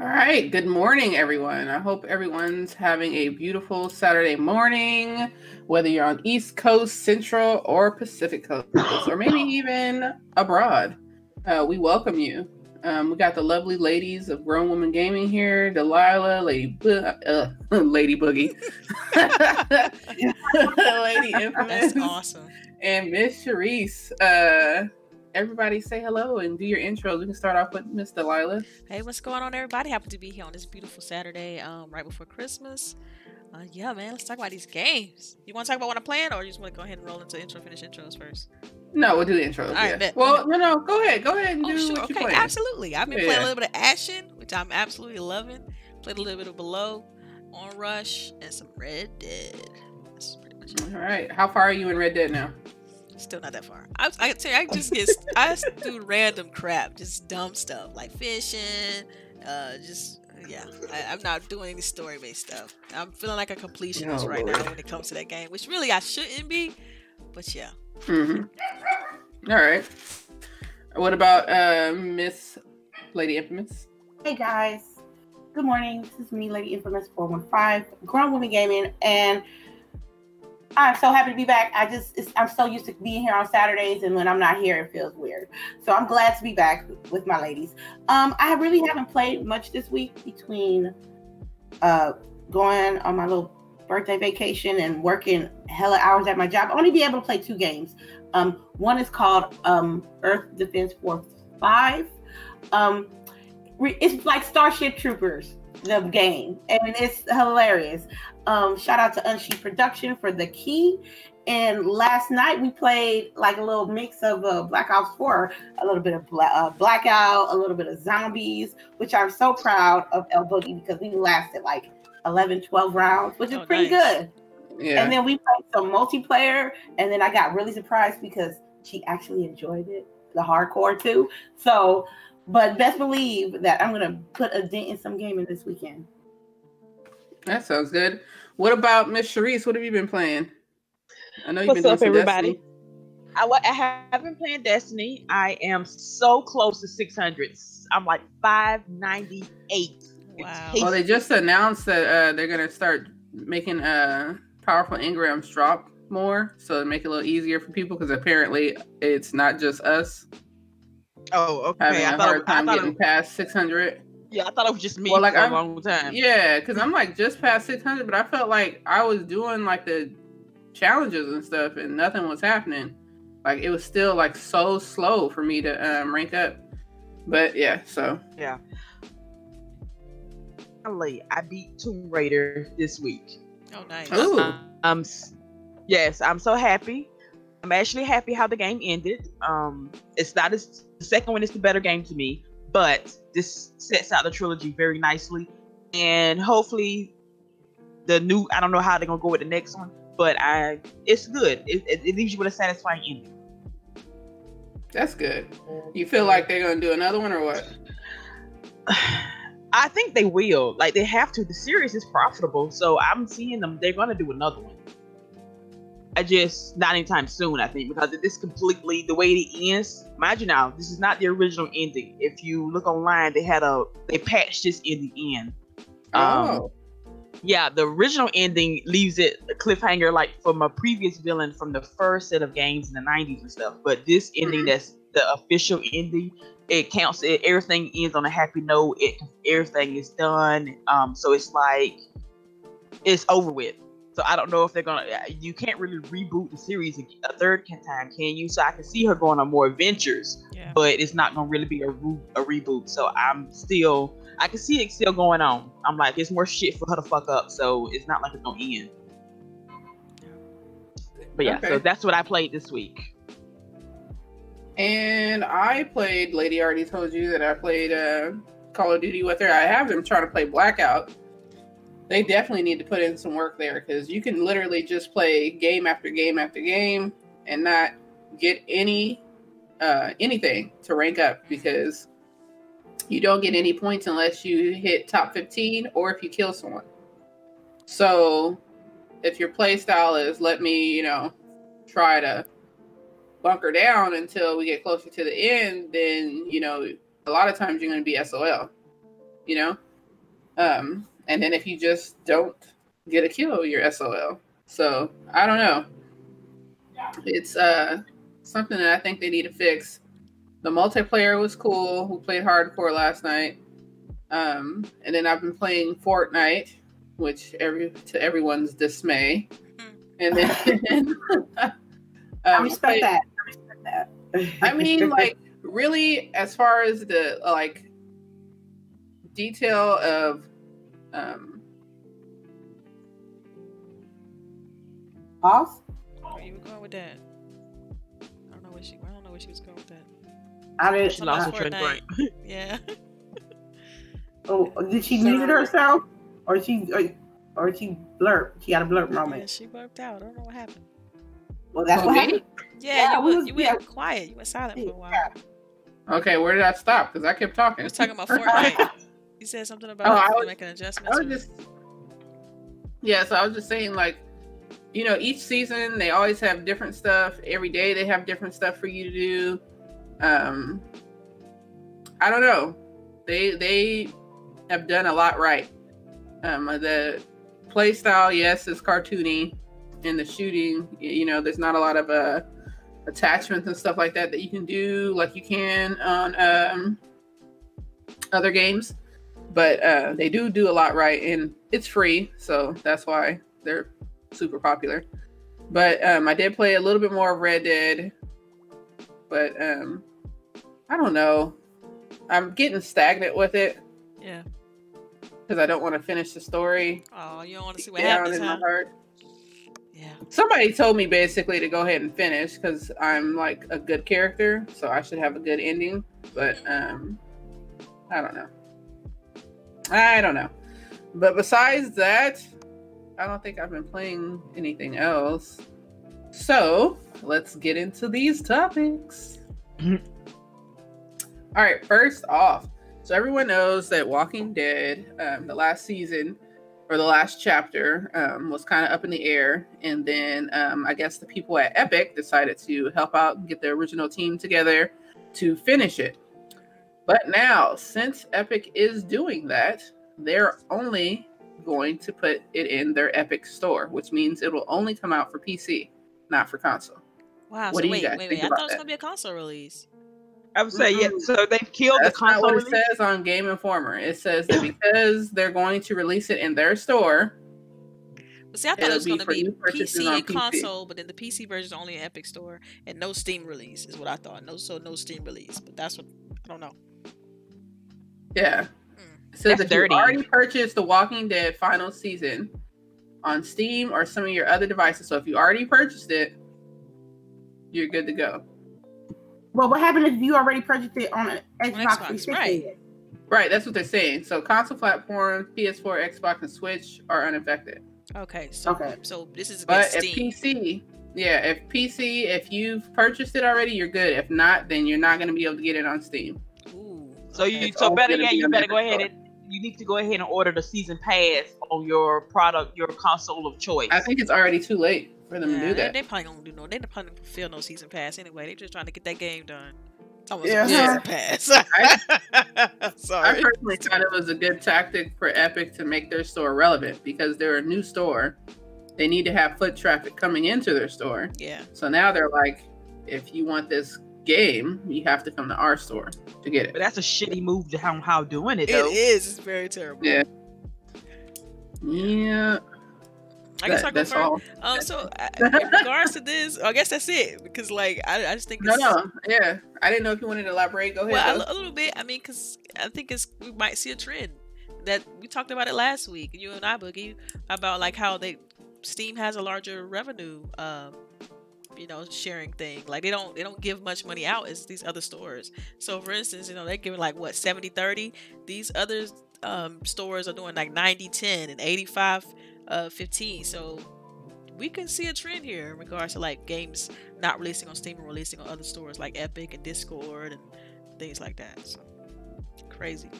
All right. Good morning, everyone. I hope everyone's having a beautiful Saturday morning, whether you're on East Coast, Central, or Pacific Coast, or maybe even abroad. Uh, we welcome you. Um, we got the lovely ladies of Grown Woman Gaming here Delilah, Lady Bo- uh, Lady Boogie, Lady Infamous. That's awesome. And Miss Sharice. Uh, everybody say hello and do your intros. We can start off with Miss Delilah. Hey, what's going on, everybody? Happy to be here on this beautiful Saturday, um, right before Christmas. Uh, yeah, man, let's talk about these games. You want to talk about what I'm playing, or you just want to go ahead and roll into intro, finish intros first? No, we'll do the intros. All right, yeah. bet. Well, no, no, go ahead. Go ahead and Oh, do sure. what Okay, playing. absolutely. I've been playing a little bit of Ashen, which I'm absolutely loving. Played a little bit of Below, Onrush, and some Red Dead. That's pretty much it. All right. How far are you in Red Dead now? Still not that far. I, I tell you, I just get, I just do random crap, just dumb stuff like fishing, uh, just yeah. I, I'm not doing any story based stuff. I'm feeling like a completionist Oh, right now when it comes to that game, which really I shouldn't be, but yeah. Mm-hmm. All right. What about uh, Miss Lady Infamous? Hey guys, good morning. This is me, Lady Infamous 415, Grown Woman Gaming, and I'm so happy to be back. I just, I'm so used to being here on Saturdays, and when I'm not here, it feels weird. So I'm glad to be back with my ladies. Um, I really haven't played much this week between uh, going on my little birthday vacation and working hella hours at my job. I only be able to play two games. Um, one is called um, Earth Defense Force 5. Um, it's like Starship Troopers, the game, and it's hilarious. Um, shout out to Unsheet Production for the key. And last night we played like a little mix of uh, Black Ops 4, a little bit of Bla- uh, Blackout, a little bit of Zombies, which I'm so proud of El Boogie because we lasted like 11, 12 rounds, which is Oh, pretty nice. good. Yeah. And then we played some multiplayer, and then I got really surprised because she actually enjoyed it, the hardcore too. So, but best believe that I'm gonna put a dent in some gaming this weekend. that sounds good. What about Miss Sharice? What have you been playing? I know you've What's been up, everybody? Destiny. I, I have been playing Destiny. I am so close to 600. I'm like 598. Wow. Well, they just announced that uh, they're gonna start making uh, powerful engrams drop more, so to make it a little easier for people because apparently it's not just us Oh, having okay. I a thought, hard it, I, time thought getting it, past 600. yeah, I thought it was just me Well, like, for I'm- a long time. Yeah, because I'm like just past 600, but I felt like I was doing like the challenges and stuff, and nothing was happening. Like it was still like so slow for me to um, rank up. But yeah, so Yeah. Finally, I beat Tomb Raider this week. Oh, nice. Ooh. Um, yes, I'm so happy. I'm actually happy how the game ended. Um, it's not as the second one is the better game to me, but this sets out the trilogy very nicely, and hopefully, the new I don't know how they're gonna go with the next one, but I it's good. It, it, it leaves you with a satisfying ending. that's good. You feel like they're gonna do another one or what? I think they will. Like they have to. The series is profitable, so I'm seeing them. They're gonna do another one. I just not anytime soon. I think because this completely the way it ends. Mind you, now this is not the original ending. If you look online, they had a they patched this in the end. Um, oh, yeah, the original ending leaves it a cliffhanger, like from a previous villain from the first set of games in the '90s and stuff. But this ending, Mhm. that's the official ending. It counts. It everything ends on a happy note. It everything is done. Um, so it's like it's over with. So I don't know if they're gonna. You can't really reboot the series a a third time, can you? So I can see her going on more adventures Yeah. but it's not gonna really be a, re- a reboot. So I'm still, I can see it still going on. I'm like, it's more shit for her to fuck up, so it's not like it's gonna end. But yeah, Okay. so that's what I played this week. and I played. Lady already told you that I played uh, Call of Duty with her. I have them trying to play Blackout. They definitely need to put in some work there because you can literally just play game after game after game and not get any uh, anything to rank up because you don't get any points unless you hit top 15 or if you kill someone. So if your play style is let me, you know, try to bunker down until we get closer to the end, then you know, a lot of times you're going to be SOL. you know. Um, and then if you just don't get a kill, you're SOL. So I don't know. It's uh something that I think they need to fix. The multiplayer was cool. We played hardcore last night. Um, and then I've been playing Fortnite, which every to everyone's dismay. And then um, I respect played- that. I respect that. I mean, like, really, as far as the like detail of um off. Where you were going with that? I don't know where she. I don't know where she was going with that. I didn't. She lost her Fortnite. trend right. Yeah. Oh, did she mute herself, or she, or, or she blurb? She had a blurb yeah, moment. she burped out. I don't know what happened. Well, that's Oh, what happened. Yeah, Yeah, you, we were, was- you went yeah. quiet. You were silent for a while. Yeah. okay, where did I stop? Because I kept talking. I was talking about Fortnite. You said something about Oh, I was- making I adjustments. was just yeah, so I was just saying like you know, each season they always have different stuff. Every day they have different stuff for you to do. Um I don't know. They they have done a lot right. Um the play style, yes, is cartoony and the shooting, you know, there's not a lot of uh attachments and stuff like that that you can do like you can on um other games but uh, they do do a lot right and it's free so that's why they're super popular but um, i did play a little bit more of red dead but um, i don't know i'm getting stagnant with it yeah. because i don't want to finish the story Oh, you don't want to see what down happens, in huh? my heart Yeah. somebody told me basically to go ahead and finish because i'm like a good character so i should have a good ending but um i don't know i don't know but besides that i don't think i've been playing anything else so let's get into these topics all right first off so everyone knows that walking dead um, the last season or the last chapter um, was kind of up in the air. And then um, I guess the people at Epic decided to help out and get the original team together to finish it. But now, since Epic is doing that, they're only going to put it in their Epic store, which means it will only come out for PC, not for console. Wow. What so do you wait, guys wait, think wait. I thought it was gonna be a console release. I would say yeah. Mm. So they've killed That's the not console. what it release. says on Game Informer. It says that because they're going to release it in their store, But see, I thought It'll it was be gonna be PC and PC. console, but then the PC version is only an Epic Store and no Steam release is what I thought. No, so no Steam release. But that's what I don't know. Yeah. Mm. It says That's if you already purchased The Walking Dead final season on Steam or some of your other devices, so if you already purchased it, you're good to go. Well, what happened if you already purchased it on an Xbox, Xbox, 360? right. Right, that's what they're saying. So console platforms, PS4, Xbox, and Switch are unaffected. Okay, so Okay. so this is But against if PC, yeah, if PC, if you've purchased it already, you're good. If not, then you're not going to be able to get it on Steam. Ooh. So you It's so better gonna yet, be you better go ahead and you need to go ahead and order the season pass on your product, your console of choice. I think it's already too late for them Yeah, to do that. they probably don't do no. They probably don't fulfill no season pass anyway. They're just trying to get that game done. It's Yeah. season pass. I Sorry. I personally thought it was a good tactic for Epic to make their store relevant because they're a new store. They need to have foot traffic coming into their store. Yeah. So now they're like, if you want this game, you have to come to our store to get it. but that's a shitty move to how how doing it It though. is. It's very terrible. Yeah. Yeah, I guess that- I go that's first. all. Um, so I, in regards to this, I guess that's it because like I, I just think No, it's, no, yeah. I didn't know if you wanted to elaborate. Go ahead. well a, a little bit. I mean, because I think it's we might see a trend that we talked about it last week. You and I, Boogie, about like how they Steam has a larger revenue, um, you know, sharing thing. Like they don't they don't give much money out as these other stores. So for instance, you know, they're giving like what 70 30. These other um, stores are doing like 90 10 and 85 uh, 15. So we can see a trend here in regards to like games not releasing on Steam and releasing on other stores like Epic and Discord and things like that. So crazy.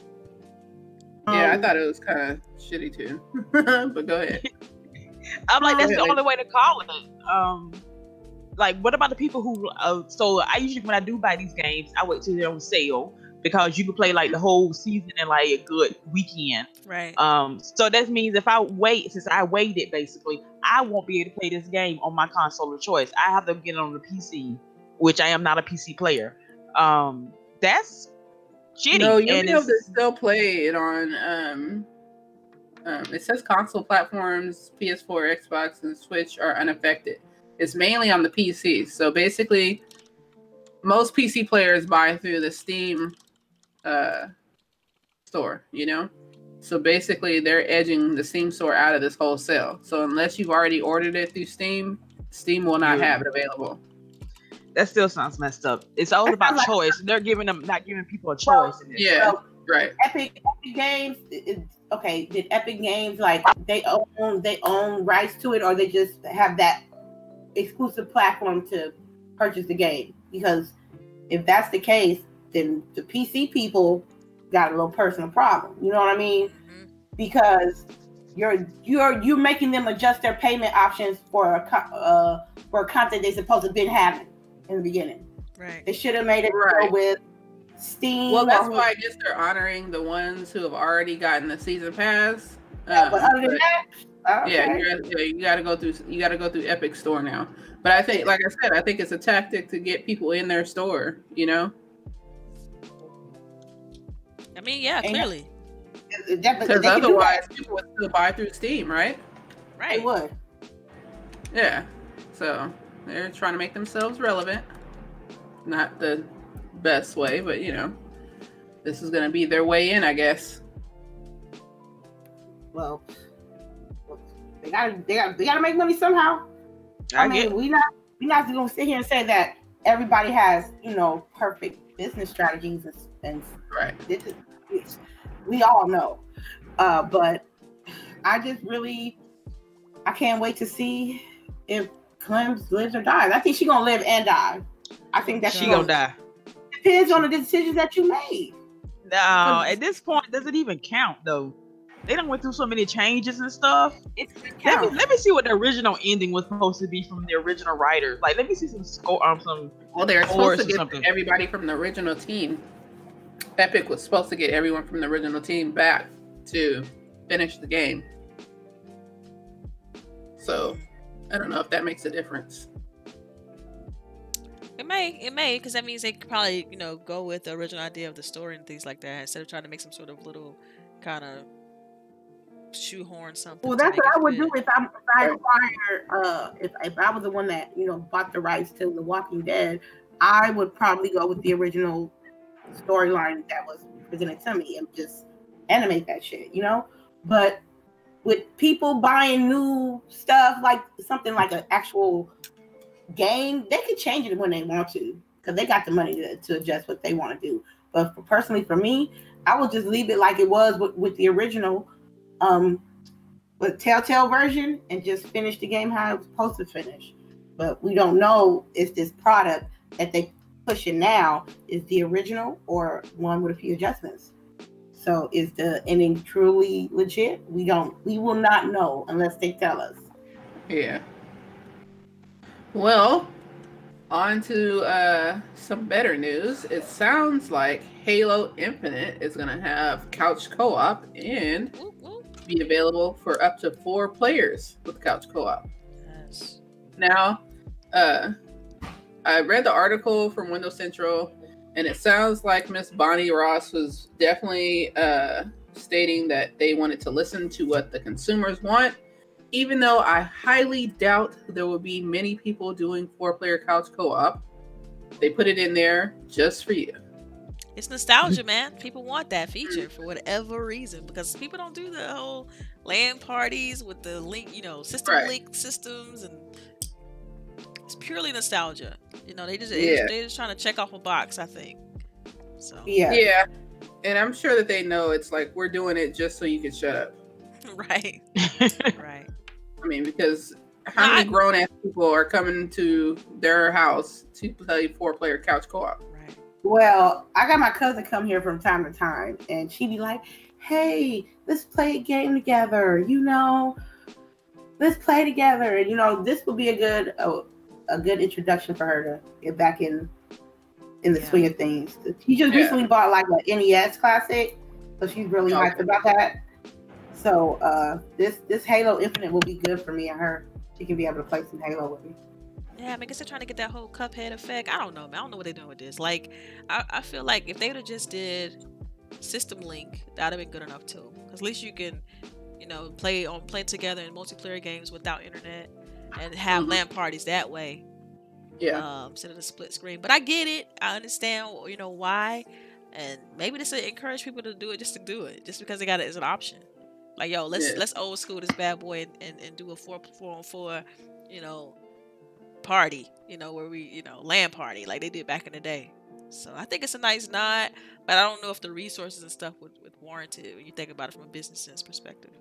yeah, I Um, thought it was kind of shitty too. but go ahead. I'm like, that's the only way to call it. Um, like, what about the people who? Uh, so I usually when I do buy these games, I wait till they're on sale because you can play like the whole season in like a good weekend. Right. Um, so that means if I wait, since I waited basically, I won't be able to play this game on my console of choice. I have to get it on the PC, which I am not a PC player. Um, that's shitty. No, you'll and be able to still play it on. Um, um, it says console platforms, PS4, Xbox, and Switch are unaffected. It's mainly on the PC. So basically, most PC players buy through the Steam uh, store. You know, so basically they're edging the Steam store out of this whole sale. So unless you've already ordered it through Steam, Steam will not Yeah. have it available. that still sounds messed up. It's all That about like- choice. They're giving them not giving people a Well, choice. in this. Yeah, So, right. Epic Epic Games. it- it- okay, did Epic Games like they own they own rights to it, or they just have that exclusive platform to purchase the game? Because if that's the case, then the PC people got a little personal problem. You know what I mean? Mhm. Because you're you're you're making them adjust their payment options for a co- uh, for content they supposed to been having in the beginning. Right. They should have made it Right. go with Steam. Well, that's or- why I guess they're honoring the ones who have already gotten the season pass. Yeah, Um, but other than but- that, yeah, okay. you gotta, you got to go through. You got to go through Epic Store now. But I think, like I said, I think it's a tactic to get people in their store. You know, I mean, yeah, And- clearly. It- that- but because they can do otherwise people would still buy through Steam, right? Right. They would. Yeah. So they're trying to make themselves relevant. Not the best way, but you know, this is going to be their way in, I guess. Well, they got they got they got to make money somehow. I, I mean, get we not we not gonna sit here and say that everybody has you know perfect business strategies and, and Right. this is, we all know. Uh, but I just really I can't wait to see if Clem lives or dies. I think she's gonna live and die. I think that she gonna die. depends on the decisions that you made. No, at this point, does it even count though? They don't went through so many changes and stuff. It's Let me let me see what the original ending was supposed to be from the original writers. Like, let me see some score, um, some. Well, they're supposed to get something. everybody from the original team. Epic was supposed to get everyone from the original team back to finish the game. So, I don't know if that makes a difference. It may, it may, because that means they could probably, you know, go with the original idea of the story and things like that instead of trying to make some sort of little kind of shoehorn something. Well, that's what I would fit. do if I'm if I acquired uh if, if I was the one that you know bought the rights to The Walking Dead, I would probably go with the original storyline that was presented to me and just animate that shit, you know. But with people buying new stuff like something like an actual game, they could change it when they want to because they got the money to, to adjust what they want to do. But for, personally, for me, I would just leave it like it was with, with the original um with Telltale version and just finish the game how it was supposed to finish. But we don't know if this product that they pushing now is the original or one with a few adjustments. So is the ending truly legit? We don't we will not know unless they tell us. Yeah. Well, on to uh, some better news. It sounds like Halo Infinite is going to have couch co op and Whoop, be available for up to four players with couch co op. Yes. Now, uh, I read the article from Windows Central, and it sounds like Miss Bonnie Ross was definitely uh, stating that they wanted to listen to what the consumers want. Even though I highly doubt there will be many people doing four-player couch co-op, they put it in there just for you. It's nostalgia, man. People want that feature for whatever reason because people don't do the whole LAN parties with the link, you know, system Right. link systems, and it's purely nostalgia. You know, they just Yeah. they're just trying to check off a box. I think. So Yeah. Yeah, and I'm sure that they know it's like we're doing it just so you can shut up. right, right. I mean, because how many grown ass people are coming to their house to play four player couch co op? Well, I got my cousin come here from time to time, and she be like, "Hey, let's play a game together." You know, let's play together, and you know, this would be a good a, a good introduction for her to get back in in the Yeah. swing of things. She just Yeah. recently bought like an NES classic, so she's really Okay. hyped about that. So uh, this this Halo Infinite will be good for me and her. She can be able to play some Halo with me. Yeah, I mean, I guess they're trying to get that whole Cuphead effect. I don't know, man. I don't know what they're doing with this. Like, I, I feel like if they would have just did System Link, that'd have been good enough too. Because at least you can, you know, play on play together in multiplayer games without internet and have Mhm. LAN parties that way. Yeah. um, instead of the split screen. But I get it. I understand, you know, why. And maybe this will encourage people to do it just to do it, just because they got it as an option. Like, yo, let's Yeah. let's old school this bad boy and, and, and do a four four on four, you know, party, you know, where we, you know, land party like they did back in the day. So I think it's a nice nod, but I don't know if the resources and stuff would, would warrant it when you think about it from a business sense perspective.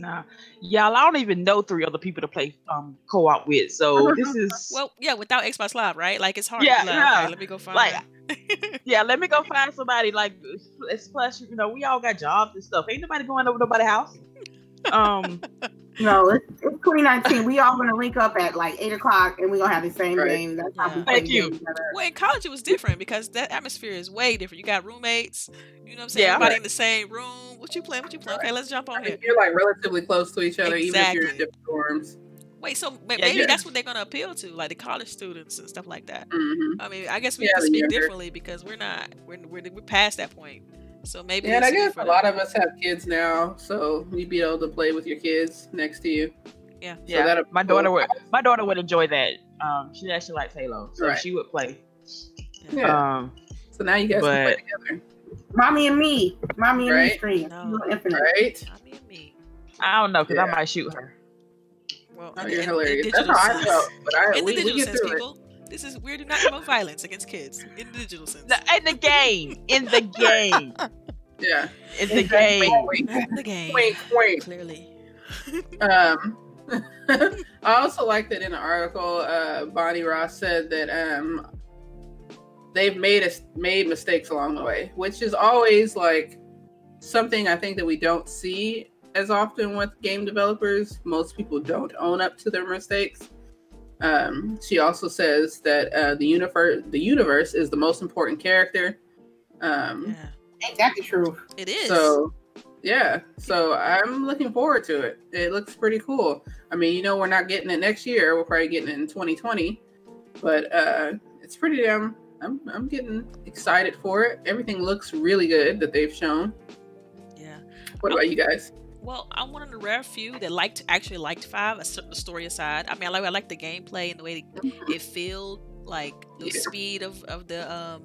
Nah, y'all, I don't even know three other people to play um co-op with. So this is Well, yeah, without Xbox Live, right? Like it's hard. to Yeah, like, yeah. let me go find. Like, yeah. Let me go find somebody. Like, it's plus you know we all got jobs and stuff. Ain't nobody going over nobody's house. Um, No, it's, it's 2019. we all gonna link up at like eight o'clock, and we are gonna have the same Right. game. That's how we Yeah. play Thank you. together. Well, in college it was different because that atmosphere is way different. You got roommates, you know what I'm saying? Yeah. Everybody in the same room. What you playing? What you playing? Okay, let's jump I on here. you're like relatively close to each other, even if you're in Exactly. different dorms. Wait, so ma- Yeah, maybe yeah. that's what they're gonna appeal to, like the college students and stuff like that. hmm I mean, I guess we Yeah, can the speak younger. differently because we're not we're, we're we're past that point. So maybe Yeah, and I guess a lot of us have kids now, so you'd be able to play with your kids next to you. Yeah. So yeah, that'll my daughter cool. would my daughter would enjoy that. Um, she actually likes Halo, so Right. she would play. Yeah. Um, So now you guys can play together, Mommy and me, mommy and me Right. stream. No. Infinite. right? I mean me. I don't know because I might shoot her. Well, Oh, in, you're in- in hilarious. That's digital how I sense. felt, but I in we, the we get sense, through it. people. This is we do not promote violence against kids in the digital sense. No, in the game, in the game, Yeah. in the game. Wink, Not in the game. wink, wink. Clearly. Um, I also like that in the article, uh, Bonnie Ross said that um, they've made us made mistakes along the way, which is always like something I think that we don't see as often with game developers. Most people don't own up to their mistakes. Um, she also says that uh, the universe the universe is the most important character. Um, Yeah. Ain't that the truth? It is. so, yeah. So I'm looking forward to it. It looks pretty cool. I mean, you know, we're not getting it next year. We're probably getting it in 2020, but uh, it's pretty damn. I'm I'm getting excited for it. Everything looks really good that they've shown. yeah. What about you guys? Well, I'm one of the rare few that liked actually liked five. a cer- The story aside, I mean, I like I like the gameplay and the way it, it felt, like the Yeah. speed of of the um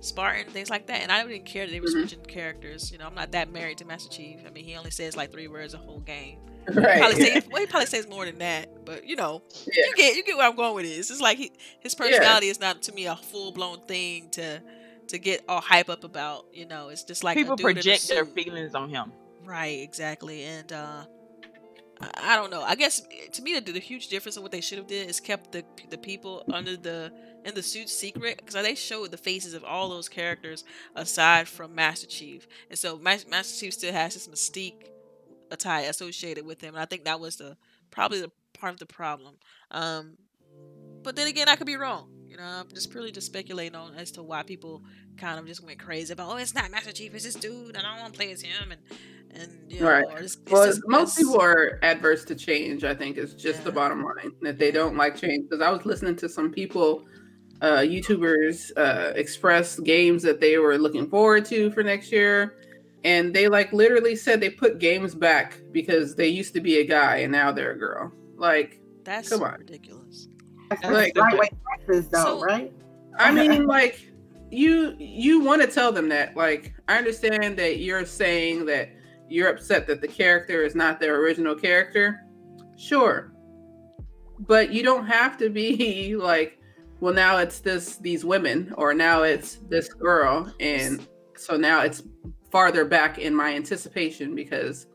Spartan things like that. And I didn't care that they were Mhm. switching characters. You know, I'm not that married to Master Chief. I mean, he only says like three words a whole game. He Right. Probably say, well, he probably says more than that, but you know, Yeah. you get you get where I'm going with this. It's like he, his personality is not to me a full blown thing to to get all hype up about. You know, it's just like a People dude project their feelings on him. Right, exactly, and uh, I- don't know. I guess to me, the, the huge difference of what they should have did is kept the the people under the in the suit secret because they showed the faces of all those characters aside from Master Chief, and so Master Chief still has this mystique attire associated with him, and I think that was the probably the part of the problem. Um, but then again, I could be wrong. You know, I'm just purely just speculating on as to why people kind of just went crazy about, oh, it's not Master Chief, it's this dude, and I don't want to play as him, and and you know, Right. it's, it's Well, just- most people are adverse to change. I think is just the bottom line that they don't like change. Because I was listening to some people, uh, YouTubers, uh, express games that they were looking forward to for next year, and they like literally said they put games back because they used to be a guy and now they're a girl. Like, that's come on. ridiculous. That's Like- lightweight taxes, though, So- right? I mean, like you you want to tell them that. Like, I understand that you're saying that you're upset that the character is not their original character. Sure. But you don't have to be like, well, now it's this these women, or now it's this girl, and so now it's farther back in my anticipation because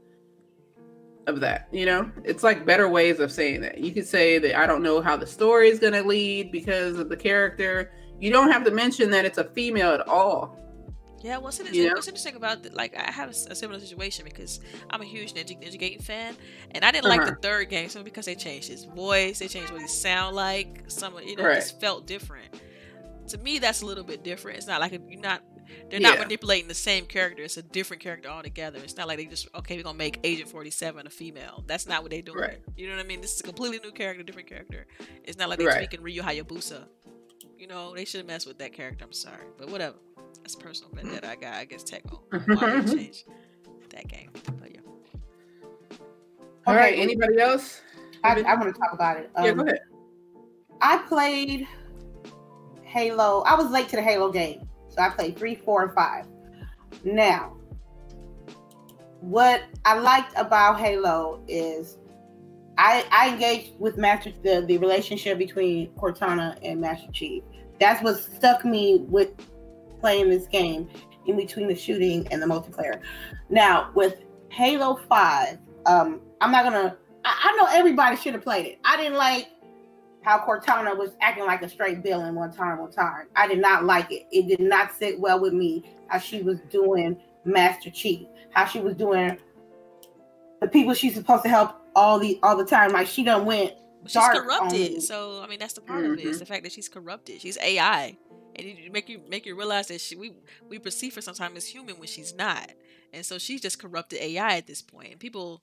of that. You know, it's like better ways of saying that. You could say that I don't know how the story is going to lead because of the character. You don't have to mention that it's a female at all. Yeah, what's, You know? what's interesting about the, like I have a similar situation because I'm a huge Ninja, Ninja Gaiden fan, and I didn't like the Uh-huh. third game simply because they changed his voice, they changed what he sound like. Some of- you know it Right. just felt different. to me that's a little bit different. It's not like a, you're not they're not Yeah. manipulating the same character. It's a different character altogether. It's not like they just okay, we're gonna make Agent Forty Seven a female. That's not what they're doing. Right. You know what I mean? This is a completely new character, different character. It's not like they're Right. tweaking Ryu Hayabusa. You know, they shouldn't mess with that character. I'm sorry, but whatever. That's personal vendetta I got. I guess Tecmo wanted change that game. But yeah. All right. Okay. Anybody else? I, I want to talk about it. yeah, Um, go ahead. I played Halo. I was late to the Halo game, so I played three, four, and five. Now, what I liked about Halo is I I engaged with Master the the relationship between Cortana and Master Chief. That's what stuck me with playing this game in between the shooting and the multiplayer. Now with Halo Five, um, I'm not gonna. I, I know everybody should have played it. I didn't like how Cortana was acting like a straight villain one time, one time. I did not like it. It did not sit well with me how she was doing Master Chief, how she was doing the people she's supposed to help all the all the time. Like she done went she's dark corrupted. So I mean, that's the part of it. it. Is Mhm. the fact that she's corrupted. She's AI, and it make you make you realize that she, we we perceive her sometimes as human when she's not, and so she's just corrupted AI at this point. And people,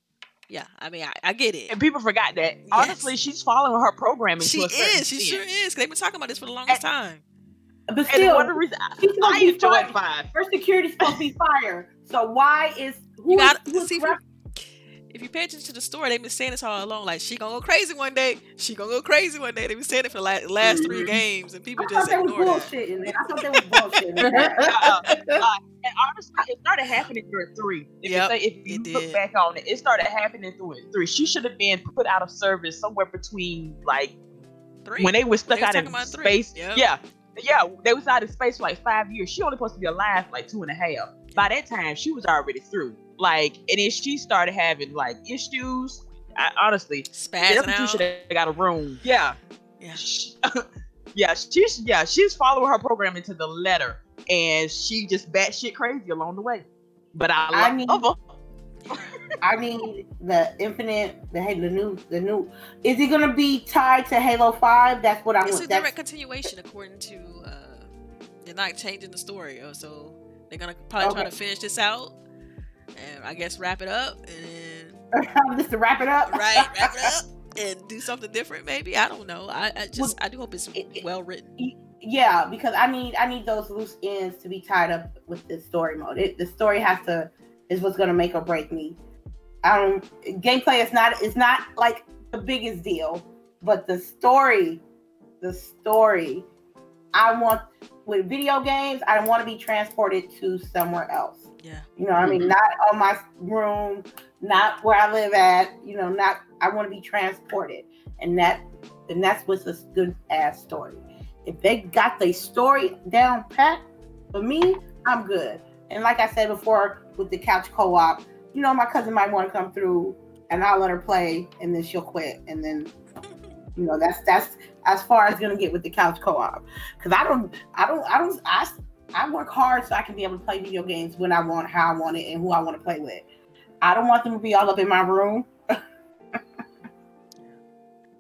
yeah, I mean, I, I get it. And people forgot that. Mm, Honestly, she's following her programming. She to a certain is. She extent. sure is. 'cause they've been talking about this for the longest time. but And still one of the reasons she's I, supposed I to be enjoyed fired. five. Her security's supposed to be fire. So why is who You got who is see if you, corrupt- if pay attention to the story, they've been saying this all along. Like she gonna go crazy one day. She gonna go crazy one day. They've been saying it for the last, last three Mhm. games, and people I just thought that was ignore that. bullshit. I thought that was bullshit. in that. Uh, and honestly, it started happening through three. If, Yep, you, say, if you it look did. back on it, it started happening through three. She should have been put out of service somewhere between like Three. when they were stuck They out talking in space. Yep. Yeah. Yeah, they was out in space for like five years. She only supposed to be alive for like two and a half. By that time, she was already through. Like, and then she started having like issues. I, honestly, spazzing Deputy out. should have got a room. Yeah, Yeah. She- yeah, she's yeah, she's following her program into the letter, and she just batshit crazy along the way. But I I love need- her. I need the infinite, the hey, the new, the new. Is it gonna be tied to Halo Five? That's what I'm. It's a direct continuation according to uh they're not changing the story uh, so they're gonna probably try to finish this out and I guess wrap it up and just to wrap it up. right wrap it up and do something different maybe I don't know I, I just I do hope it's it- well written yeah, because I need I need those loose ends to be tied up with this story mode. It, the story has to is what's gonna make or break me. I don't gameplay is not is not like the biggest deal, but the story, the story. I want with video games, I want to be transported to somewhere else. Yeah You know, what I mean, Mhm. not on my room, not where I live at. You know, not. I want to be transported, and that, and that's what's a good ass story. If they got the story down pat, for me, I'm good. And like I said before, with the couch co-op, you know, my cousin might want to come through, and I'll let her play, and then she'll quit, and then you know, that's that's as far as gonna get with the couch co-op. Because I don't, I don't, I don't, I I work hard so I can be able to play video games when I want, how I want it, and who I want to play with. I don't want them to be all up in my room.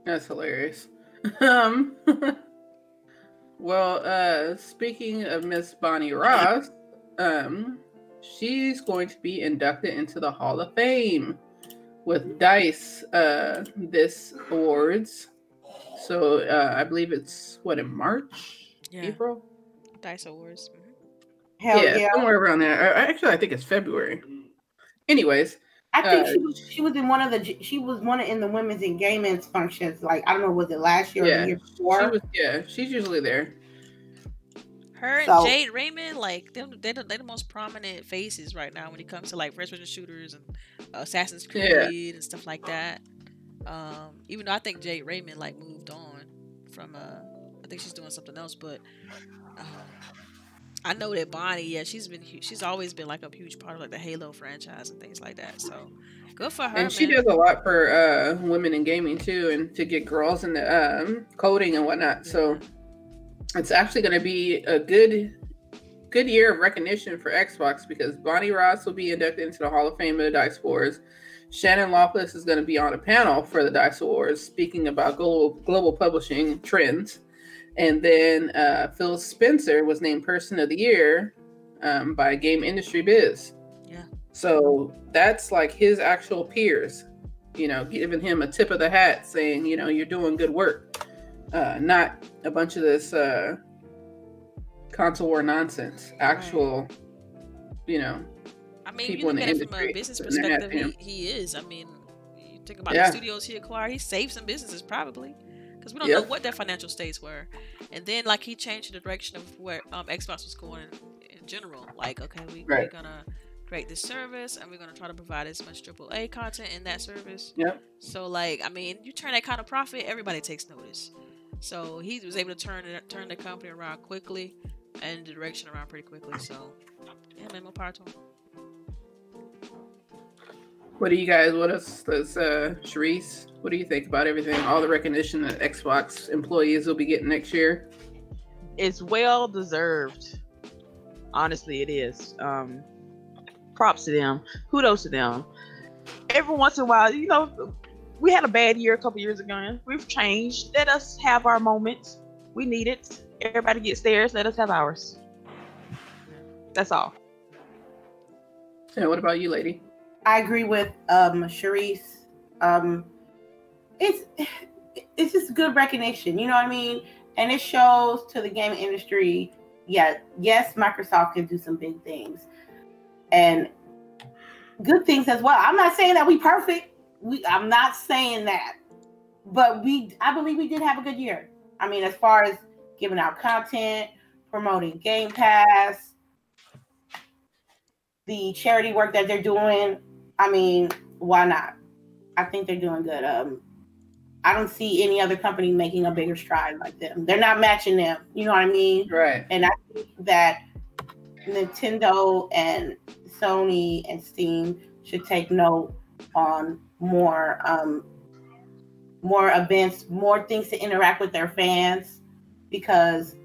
That's hilarious. Um, well, uh, speaking of Miss Bonnie Ross, um, she's going to be inducted into the Hall of Fame with Dice uh, this awards. So uh, I believe it's what in March, yeah April. Dice Awards mhm. Hell yeah, yeah! somewhere around there. Actually, I think it's February. Anyways, I think uh, she was she was in one of the she was one of in the women's engagements functions. Like I don't know, was it last year or Yeah, the year she was. Yeah, she's usually there. her and So- Jade Raymond like they're, they're, the, they're the most prominent faces right now when it comes to like first person shooters and uh, Assassin's Creed Yeah. and stuff like that um even though I think Jade Raymond like moved on from uh I think she's doing something else but um, I know that Bonnie, yeah, she's been she's always been like a huge part of like the Halo franchise and things like that. So good for her. and she man. does a lot for uh, women in gaming too, and to get girls into um, coding and whatnot. So it's actually going to be a good, good year of recognition for Xbox because Bonnie Ross will be inducted into the Hall of Fame of the Dice Wars. Shannon Loftis is going to be on a panel for the Dice Awards, speaking about global global publishing trends. And then uh, Phil Spencer was named Person of the Year um, by Game Industry Biz. Yeah. So that's like his actual peers, you know, giving him a tip of the hat, saying, you know, you're doing good work. Uh, not a bunch of this uh, console war nonsense. Actual, you know, I mean, people you look at it from a business putting their hat perspective, he, he is. I mean, you think about Yeah. the studios he acquired, he saved some businesses probably. Because we don't Yep. know what their financial states were. And then, like, he changed the direction of where um, Xbox was going in, in general. Like, okay, we, we're going to create this service and we're going to try to provide as much AAA content in that service. Yep. So, like, I mean, you turn that kind of profit, everybody takes notice. So he was able to turn turn the company around quickly and the direction around pretty quickly. So, yeah, man, more power to him. What do you guys? What else does uh, Sharice? What do you think about everything? All the recognition that Xbox employees will be getting next year. It's well deserved. Honestly, it is. Um, props to them. Kudos to them. Every once in a while, you know, we had a bad year a couple years ago. We've changed. Let us have our moments. We need it. Everybody gets theirs. Let us have ours. That's all. And what about you, lady? I agree with um Sharice. Um it's it's just good recognition, you know what I mean? And it shows to the gaming industry, yeah, yes, Microsoft can do some big things. And good things as well. I'm not saying that we perfect. We I'm not saying that. But we I believe we did have a good year. I mean, as far as giving out content, promoting Game Pass, the charity work that they're doing, I mean, why not? I think they're doing good. Um, I don't see any other company making a bigger stride like them. They're not matching them. You know what I mean? Right. And I think that Nintendo and Sony and Steam should take note on more um, more events, more things to interact with their fans, because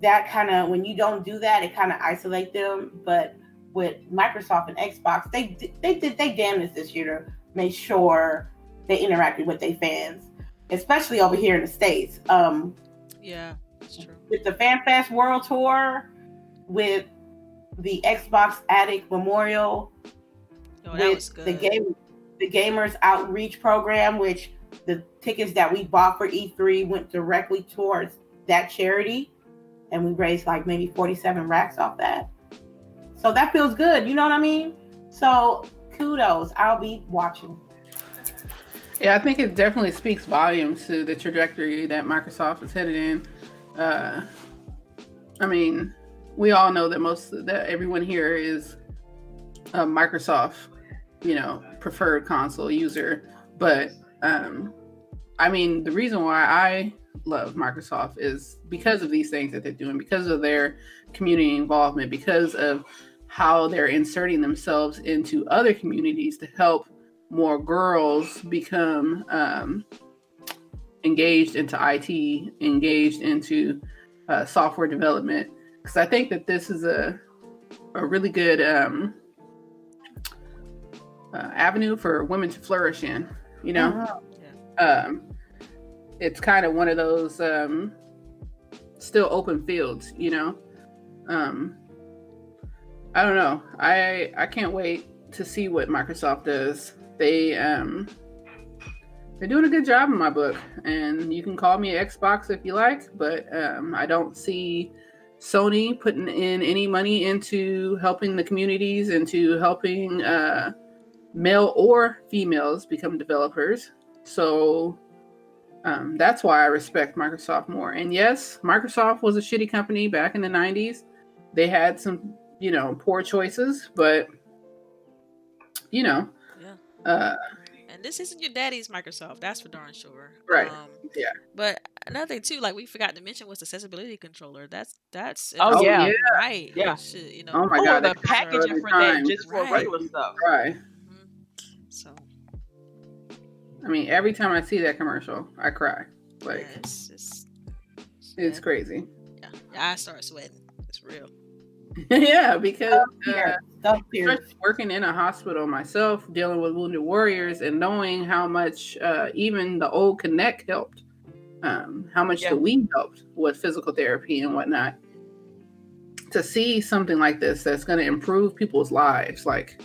that kind of when you don't do that, it kind of isolate them. But with Microsoft and Xbox, they they did they damned this year to make sure they interacted with their fans, especially over here in the states. Um, Yeah, it's true. with the FanFest World Tour, with the Xbox Attic Memorial, Oh, that was with good. the game, the Gamers Outreach Program, which the tickets that we bought for E3 went directly towards that charity, and we raised like maybe 47 racks off that. So that feels good, you know what I mean? So kudos, I'll be watching. Yeah, I think it definitely speaks volumes to the trajectory that Microsoft is headed in. Uh, I mean, we all know that most that everyone here is a Microsoft, you know, preferred console user. But um, I mean, the reason why I love Microsoft is because of these things that they're doing, because of their community involvement, because of how they're inserting themselves into other communities to help more girls become um, engaged into IT, engaged into uh, software development. Because I think that this is a a really good um, uh, avenue for women to flourish in. You know, um, it's kind of one of those um, still open fields. You know, um, I don't know. I I can't wait to see what Microsoft does. They um they're doing a good job in my book, and you can call me Xbox if you like, but um, I don't see Sony putting in any money into helping the communities, into helping uh, male or females become developers. So um, that's why I respect Microsoft more. And yes, Microsoft was a shitty company back in the 90s. They had some, you know, poor choices, but, you know, Yeah. uh, And this isn't your daddy's Microsoft, that's for darn sure. Right. Um, Yeah. But another thing too, like we forgot to mention was the accessibility controller. That's that's Oh, yeah. right. Yeah. Shit, you know. Oh my Or God, the that packaging for time. that just for Right. regular stuff. cry. Mhm. So I mean, every time I see that commercial, I cry. Like, yeah, it's, it's, it's crazy. yeah. Yeah, I start sweating. It's real. yeah, because uh, Here, stuff here. just working in a hospital myself, dealing with wounded warriors, and knowing how much uh, even the old Kinect helped. um, how much Yeah. the we helped with physical therapy and whatnot. To see something like this that's going to improve people's lives, like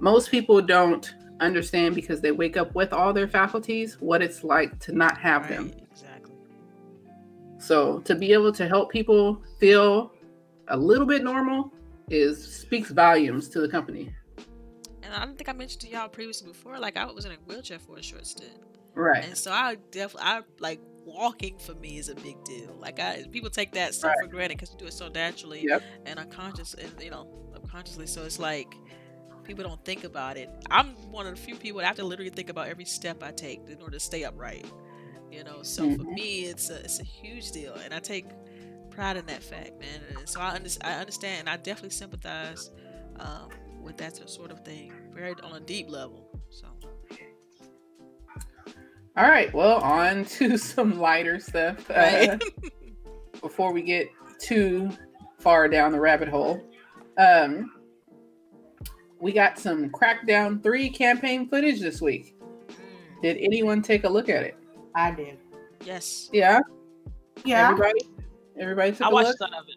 most people don't understand because they wake up with all their faculties what it's like to not have them. Exactly. So to be able to help people feel a little bit normal is speaks volumes to the company. And I don't think I mentioned to y'all previously before, like I was in a wheelchair for a short stint. Right. And so I definitely, I like walking for me is a big deal. Like I, people take that stuff for granted because you do it so naturally Yep. and unconscious, and you know, unconsciously. So it's like people don't think about it. I'm one of the few people that have to literally think about every step I take in order to stay upright. You know, so for Mhm. me, it's a it's a huge deal, and I take pride in that fact, man. And so I, under, I understand, and I definitely sympathize um, with that sort of thing, very on a deep level. So. All right. Well, on to some lighter stuff. Uh, before we get too far down the rabbit hole. Um, we got some Crackdown 3 campaign footage this week. Mm, Did anyone take a look at it? I did. yes. Yeah. Yeah. Everybody? Everybody took I a watched look? some of it.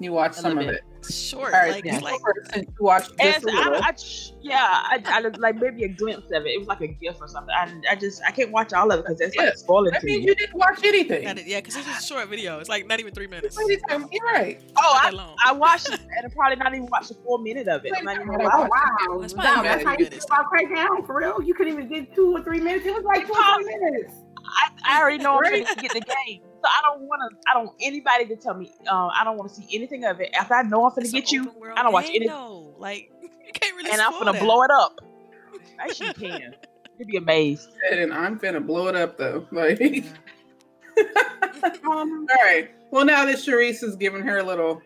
You watched some of little it. Sure. All right. like, yeah. like since you watched And just. I, I, yeah, I, I like maybe a glimpse of it. It was like a gift or something. I, I just I can't watch all of it because it's Yeah, like spoiling that to means you didn't watch anything. Not yeah, because it's a short video. It's like not even three minutes. You talking- You're right. Oh, I. I watched it and I probably not even watched a full minute of it. I'm not even gonna Oh. Oh wow! That's Wow, probably that's how you feel minutes. about Crackdown for real. You couldn't even get two or three minutes. It was like two or three minutes. I, I already know I'm Right. going to get the game, so I don't want to. I don't want anybody to tell me. Um, I don't want to see anything of it. After I know I'm going to an get you, I don't watch game, any- Like you can't really. and I'm going to that. blow it up. Actually, you can. You'd be amazed. And I'm going to blow it up though. Like, Yeah. Um, all right. Well, now that Sharice is giving her a little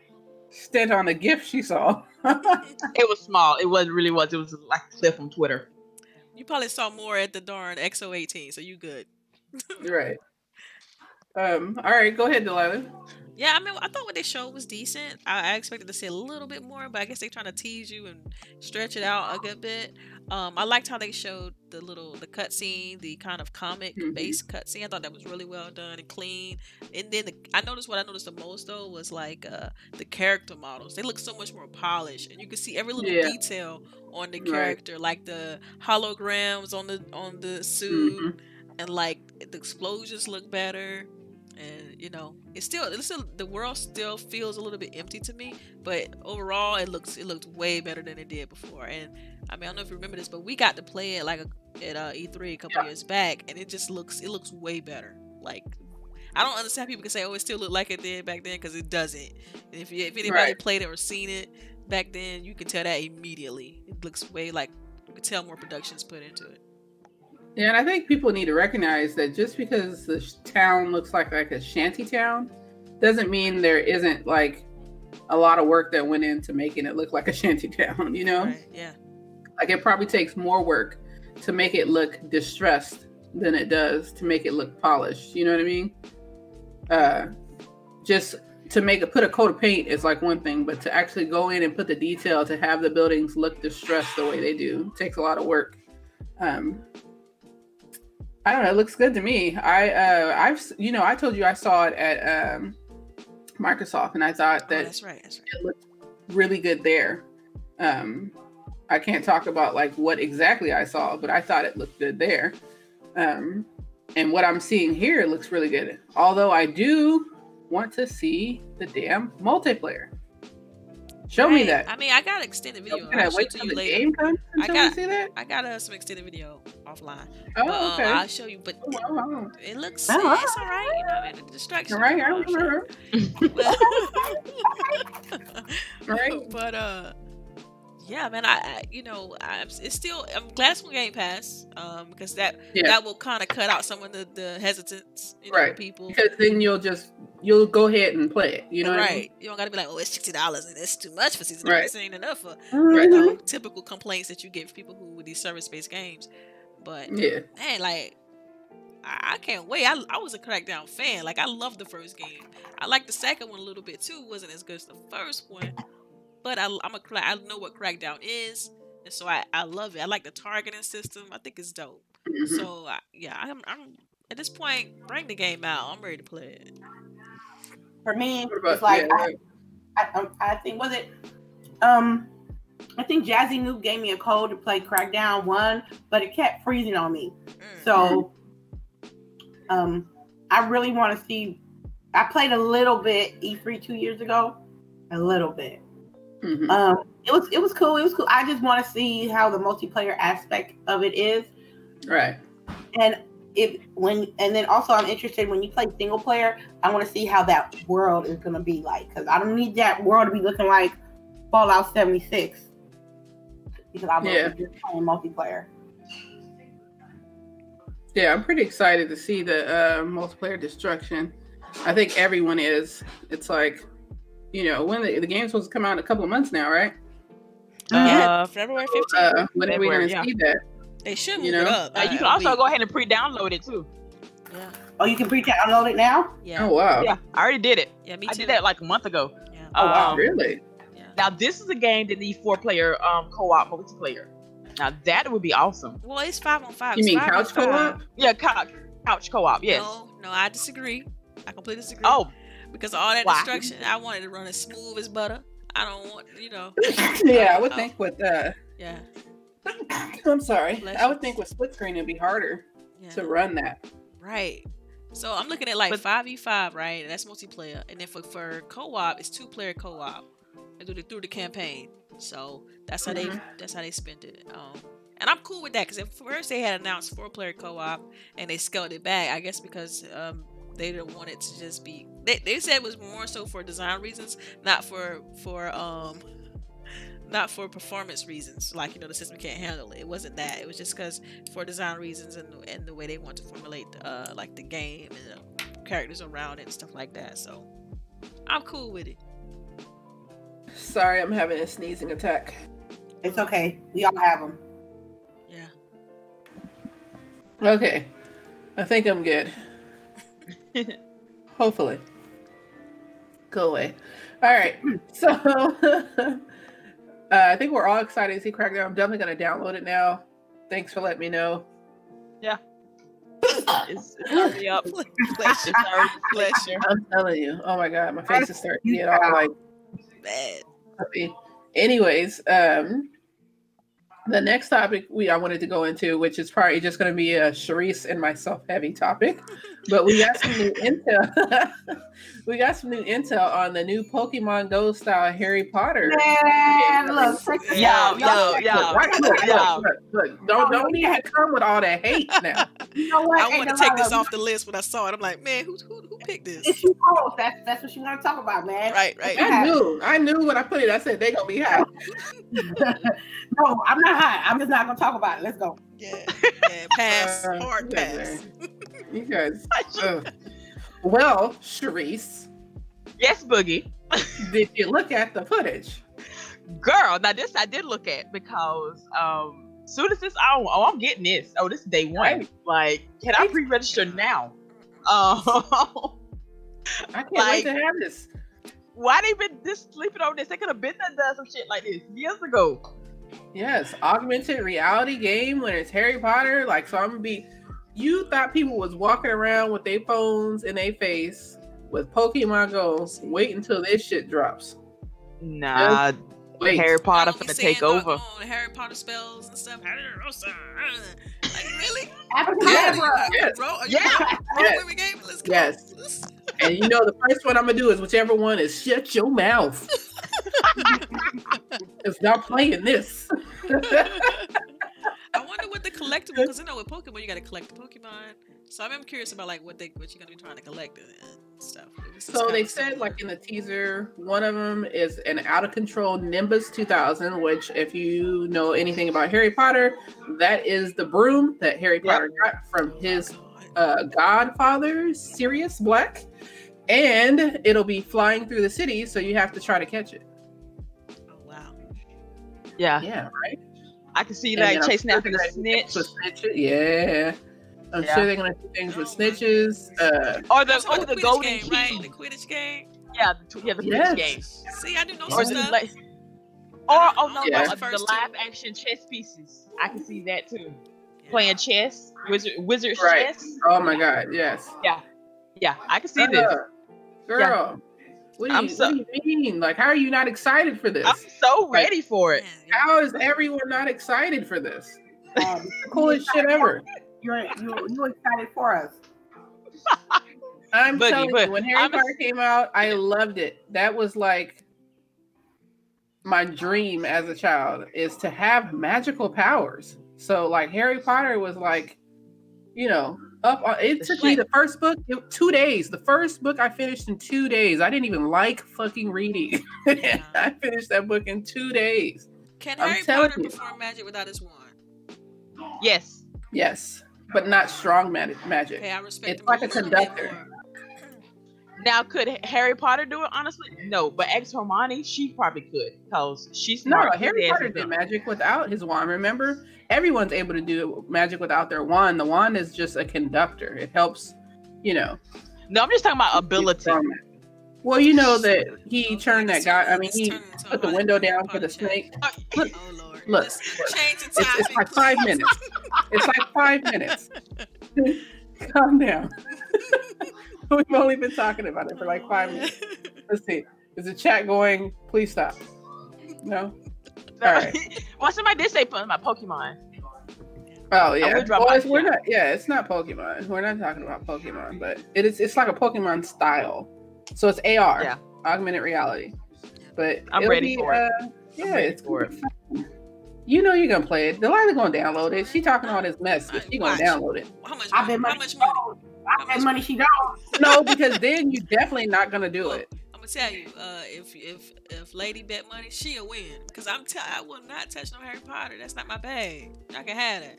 stint on the gift she saw. It was small. It wasn't really was. It was like a clip from Twitter. You probably saw more at the darn X018, so you good. Right. Um. All right. Go ahead, Delilah. Yeah, I mean, I thought what they showed was decent. I, I expected to see a little bit more, but I guess they're trying to tease you and stretch it out a good bit. Um, I liked how they showed the little the cutscene, the kind of comic based cutscene. I thought that was really well done and clean. And then the, I noticed what I noticed the most though was like uh, the character models. They look so much more polished, and you can see every little Yeah. detail on the Right. character, like the holograms on the on the suit Mhm. And like the explosions look better and you know it's still it's still the world still feels a little bit empty to me but overall it looks it looked way better than it did before and i mean i don't know if you remember this but we got to play it like a, at uh, e3 a couple Yeah. years back and it just looks it looks way better like I don't understand people can say, "Oh, it still looked like it did back then," because it doesn't. And if you, if anybody Right. played it or seen it back then, you can tell that immediately. It looks way like you can tell more productions put into it. Yeah, and I think people need to recognize that just because the sh- town looks like like a shanty town, doesn't mean there isn't like a lot of work that went into making it look like a shanty town. You know, Right? Yeah. like it probably takes more work to make it look distressed than it does to make it look polished. You know what I mean? Uh, just to make it put a coat of paint is like one thing, but to actually go in and put the detail to have the buildings look distressed the way they do takes a lot of work. Um, I don't know. It looks good to me. I uh, I've you know I told you I saw it at um, Microsoft, and I thought Oh, that that's right. That's right. it looked really good there. Um, I can't talk about like what exactly I saw, but I thought it looked good there. Um, and what I'm seeing here looks really good. Although I do want to see the damn multiplayer. Show me that. I mean, I got extended video. Can I wait till the later. game comes I got- see that? I got uh, some extended video offline. Oh, um, okay. I'll show you. But Oh, it, wow, wow. it looks Oh, it's all right. You know, I the distraction. All right, know, right, Right. but uh, yeah, man. I, I you know, I, it's still. I'm glad it's on Game Pass. Um, because that Yeah. that will kind of cut out some of the the hesitance. You know, Right. people. because then you'll just you'll go ahead and play it. You know what I mean? right. You don't got to be like, oh, it's sixty dollars and it's too much for season. Right. This ain't enough for Right. you know, typical complaints that you get from people who with these service based games. But Yeah. man, like I, I can't wait. I, I was a Crackdown fan. Like I loved the first game. I liked the second one a little bit too. wasn't as good as the first one, but I, I'm a cra- I know what Crackdown is, and so I, I love it. I like the targeting system. I think it's dope. Mhm. So I, yeah, I'm I'm at this point, bring the game out. I'm ready to play it. For me, What about- it's like yeah, I, I, um, I think was it um I think Jazzy Noob gave me a code to play Crackdown one, but it kept freezing on me. Mm. So um I really want to see I played a little bit E3 two years ago. A little bit. Mhm. Um it was it was cool. It was cool. I just want to see how the multiplayer aspect of it is. right. And if when and then also I'm interested when you play single player, I want to see how that world is gonna be like because I don't need that world to be looking like Fallout 76 because I'm Yeah. just playing multiplayer. Yeah, I'm pretty excited to see the uh, multiplayer destruction. I think everyone is. It's like, you know, when the, the game's supposed to come out in a couple of months now, right? Yeah, Uh, February 15th. Uh, when are we going to yeah. see that? they should you move it know, up. uh, you can also week. go ahead and pre-download it too. Yeah, Oh, you can pre-download it now. yeah, Oh wow! Yeah, I already did it. yeah. Me I too. did that like a month ago. Yeah. Oh, wow. Um, really? yeah. Now this is a game that needs four-player um co-op multiplayer. Now that would be awesome. Well, it's five on five. You mean five couch co-op? Yeah, couch, couch co-op. Yes. No, no, I disagree. I completely disagree. Oh, because all that Why? destruction, I wanted to run as smooth as butter. I don't want, you know. yeah, I would Oh. think with. Uh, Yeah, I'm sorry. Bless I you. would think with split screen it'd be harder yeah. to run that. Right. So I'm looking at like five v five, right? And that's multiplayer. And then for, for co-op, it's two player co-op. They do it through the campaign. So that's how they Mhm. that's how they spent it. Um, and I'm cool with that because at first they had announced four player co-op and they scaled it back. I guess because um they didn't want it to just be. They, they said it was more so for design reasons, not for for um not for performance reasons. Like you know the system can't handle it. It wasn't that. It was just because for design reasons and and the way they want to formulate uh like the game and the characters around it and stuff like that. So I'm cool with it. Sorry, I'm having a sneezing attack. It's okay. We all have them. Yeah. Okay, I think I'm good. Hopefully. Go away. All right. So uh, I think we're all excited to see Crackdown. I'm definitely going to download it now. Thanks for letting me know. it's, it's already up. Bless It's you. already Bless. I'm telling you. Oh my God, my face is starting to get all like Bad. Anyways, um, the next topic we I wanted to go into, which is probably just going to be a Sharice and myself heavy topic, but we got some new intel. we got some new intel on the new Pokemon Go style Harry Potter. Man, look, Yo, yo, yo. Look, look, Yeah. look, look, look. Don't don't even come with all that hate now. You know what? I Ain't want to take love. this off the list when I saw it. I'm like, man, who who, who picked this? It's you close. That's that's what you want to talk about, man. Right, right. I knew, I knew when I put it. I said they gonna be high. no, I'm not high. I'm just not gonna talk about it. Let's go. Yeah, yeah. Pass, Uh, hard you pass. You guys. ugh. Well, Sharice, yes, Boogie. did you look at the footage? Girl, now this I did look at because um soon as this oh, oh I'm getting this. Oh, this is day one. Right. Like, can I pre-register now? Um I can't Like- wait to have this. why they been this sleeping on this? They could have been done done some shit like this years ago. Yes, augmented reality game when it's Harry Potter. Like, so I'm gonna be. You thought people was walking around with their phones in their face with Pokemon Go. Wait until this shit drops. Nah, Wait. Harry Potter for the be finna saying take over. doggone Harry Potter spells and stuff. Like really? Abracadabra. Yes. Bro, are you Yeah. Yes. Women game? Let's go. Yes. Let's- And you know the first one I'm gonna do is whichever one is shut your mouth. It's not playing this. I wonder what the collectible because you know with Pokemon you gotta collect the Pokemon. So I'm curious about like what they what you're gonna be trying to collect and stuff. So they said, similar. like in the teaser, one of them is an out of control Nimbus 2000, which, if you know anything about Harry Potter, that is the broom that Harry Yep. Potter got from his God. Uh, godfather, Sirius Black. And it'll be flying through the city, so you have to try to catch it. Oh wow. Yeah, Yeah, right? I can see And like then I'm chasing sure after the gonna do things snitch with snitches. Yeah. I'm Yeah. sure they're going to do things with snitches. Uh, or the That's or what the golden game, key. right? The Quidditch game. Yeah, the, yeah, the Yes. Quidditch game. See, I do know Or some stuff. like, or oh no, Yeah. no, The the first live action chess pieces. I can see that too. Playing chess, wizard wizard Right. chess. Oh my god, yes. Yeah, Yeah, I can see this. Uh, girl. What, do I'm you, so- what do you mean? Like, how are you not excited for this? I'm so ready for it. How is everyone not excited for this? Um, The coolest shit ever. you're you're you excited for us. I'm Boogie, telling but you, when Harry I'm a- Potter came out, I loved it. That was like my dream as a child is to have magical powers. So like Harry Potter was like, you know, up. On, it took me the first book it, two days. The first book I finished in two days. I didn't even like fucking reading. I finished that book in two days. Can I'm Harry Potter you. perform magic without his wand? Yes. Yes, but not strong magic. magic. Okay, I respect It's like a little bit conductor. More. Now, could Harry Potter do it? Honestly, no. But ex Hermione, she probably could because she's No, smart. Harry Potter did dumb. magic without his wand. Remember, everyone's able to do magic without their wand. The wand is just a conductor. It helps, you know. No, I'm just talking about ability. Well, you know that he turned that guy. I mean, he turning into a put the window down for the chat. snake. Look, Oh Lord. Look, look. It's, it's like five minutes. It's like five minutes. Calm down. We've only been talking about it for like five minutes. Let's see. Is the chat going? Please stop. No. All right. well, somebody did say something about Pokemon. Oh yeah. Well, it's, we're not. Yeah, it's not Pokemon. We're not talking about Pokemon, but it is. It's like a Pokemon style. So it's AR, Yeah. augmented reality. But I'm it'll ready be, for it. uh, yeah, ready it's for gonna fun. You know you're gonna play it. Delilah gonna download it. She talking all this mess, but she gonna Watch. download it. How much? I money? bet How money much money? Don't. I bet money she don't. No, because then you definitely not gonna do it. I'm gonna tell you, uh, if if if Lady bet money, she'll win. Cause I'm tell I will not touch no Harry Potter. That's not my bag. I can have that.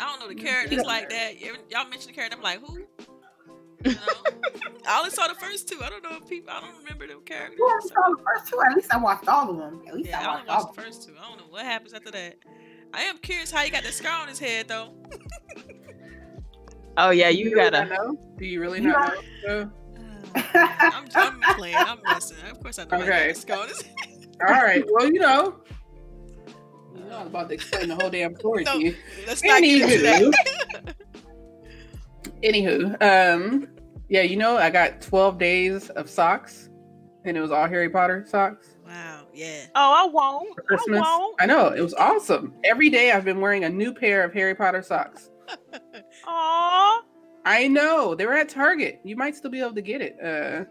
I don't know the characters like that. You ever- Y'all mentioned the character. I'm like, who? You know? I only saw the first two. I don't know if people. I don't remember them characters. You only saw the first two. At least I watched all of them. At least Yeah, I I only watched all the first two. I don't know what happens after that. I am curious how you got the scar on his head though. Oh yeah, Do you really gotta. not know? Do you really You not know? I'm, I'm playing. I'm messing. Of course I know. Okay. Okay. Scar on All right. Well, you know. I'm not about to explain the whole damn story No, to you. Let's not get into that. Anywho, Anywho, um, yeah, you know, I got 12 days of socks, and it was all Harry Potter socks Wow. Yeah. Oh, I won't. for Christmas. I won't. I know it was awesome. Every day I've been wearing a new pair of Harry Potter socks. Aw, I know they were at Target. You might still be able to get it. Uh,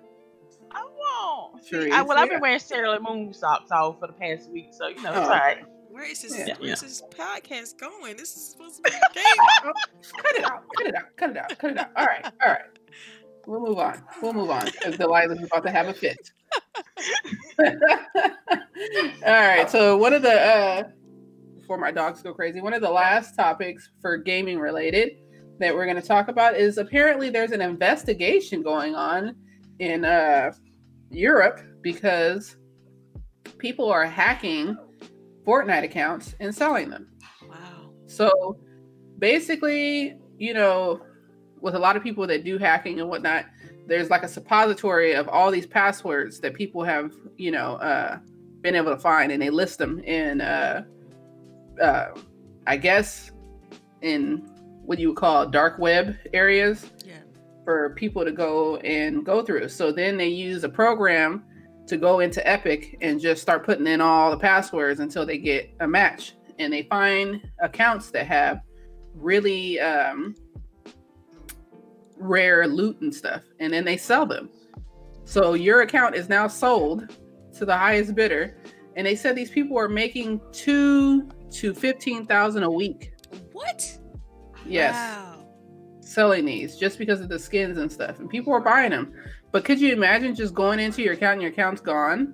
I won't. Sure I, is, well, I've been wearing Sailor Moon socks all for the past week, so you know it's Oh. all right. Where is this? Yeah. Where is this podcast going? This is supposed to be a game. cut it out. Cut it out. Cut it out. Cut it out. All right. All right. We'll move on. We'll move on because Delilah's about to have a fit. All right. So one of the uh before my dogs go crazy, one of the last topics for gaming related that we're going to talk about is apparently there's an investigation going on in uh Europe because people are hacking Fortnite accounts and selling them. Wow. So basically, you know, with a lot of people that do hacking and whatnot, there's like a suppository of all these passwords that people have, you know, uh, been able to find, and they list them in, uh, uh, I guess, in what you would call dark web areas Yeah. for people to go and go through. So then they use a program to go into Epic and just start putting in all the passwords until they get a match. And they find accounts that have really um, rare loot and stuff, and then they sell them. So your account is now sold to the highest bidder, and they said these people are making two to fifteen thousand a week. What? Yes Wow. selling these just because of the skins and stuff, and people are buying them. But could you imagine just going into your account and your account's gone?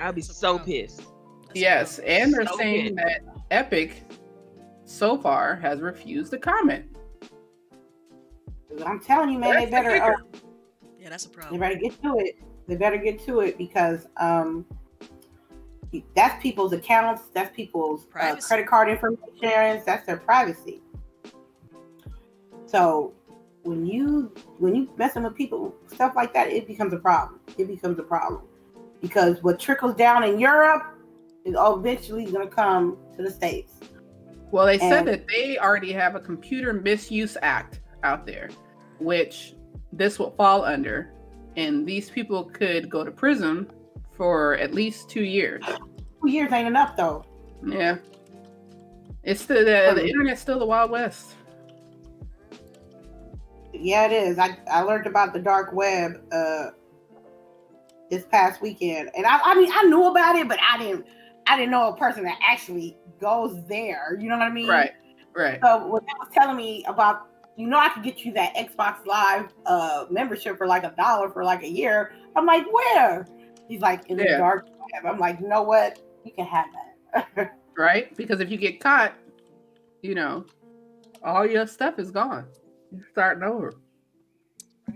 I'll be so pissed. Yes, and they're So saying good. that Epic so far has refused to comment. I'm telling you, man, That's they better uh, Yeah, that's a problem. they better get to it. They better get to it because um that's people's accounts, that's people's uh, credit card information, that's their privacy. So when you when you messing with people, stuff like that, it becomes a problem. It becomes a problem because what trickles down in Europe is eventually going to come to the states. Well, they said that they already have a computer misuse act out there, which this will fall under, and these people could go to prison for at least two years. Two years ain't enough though. Yeah, it's the the, the um, internet's still the wild west. Yeah, it is. I, I learned about the dark web uh this past weekend. And I I mean I knew about it, but I didn't I didn't know a person that actually goes there. You know what I mean? Right, right. So when they was telling me about you know I could get you that Xbox Live uh membership for like a dollar for like a year. I'm like, where? He's like in the Yeah. dark web. I'm like, you know what? You can have that. right? Because if you get caught, you know, all your stuff is gone. You're starting over.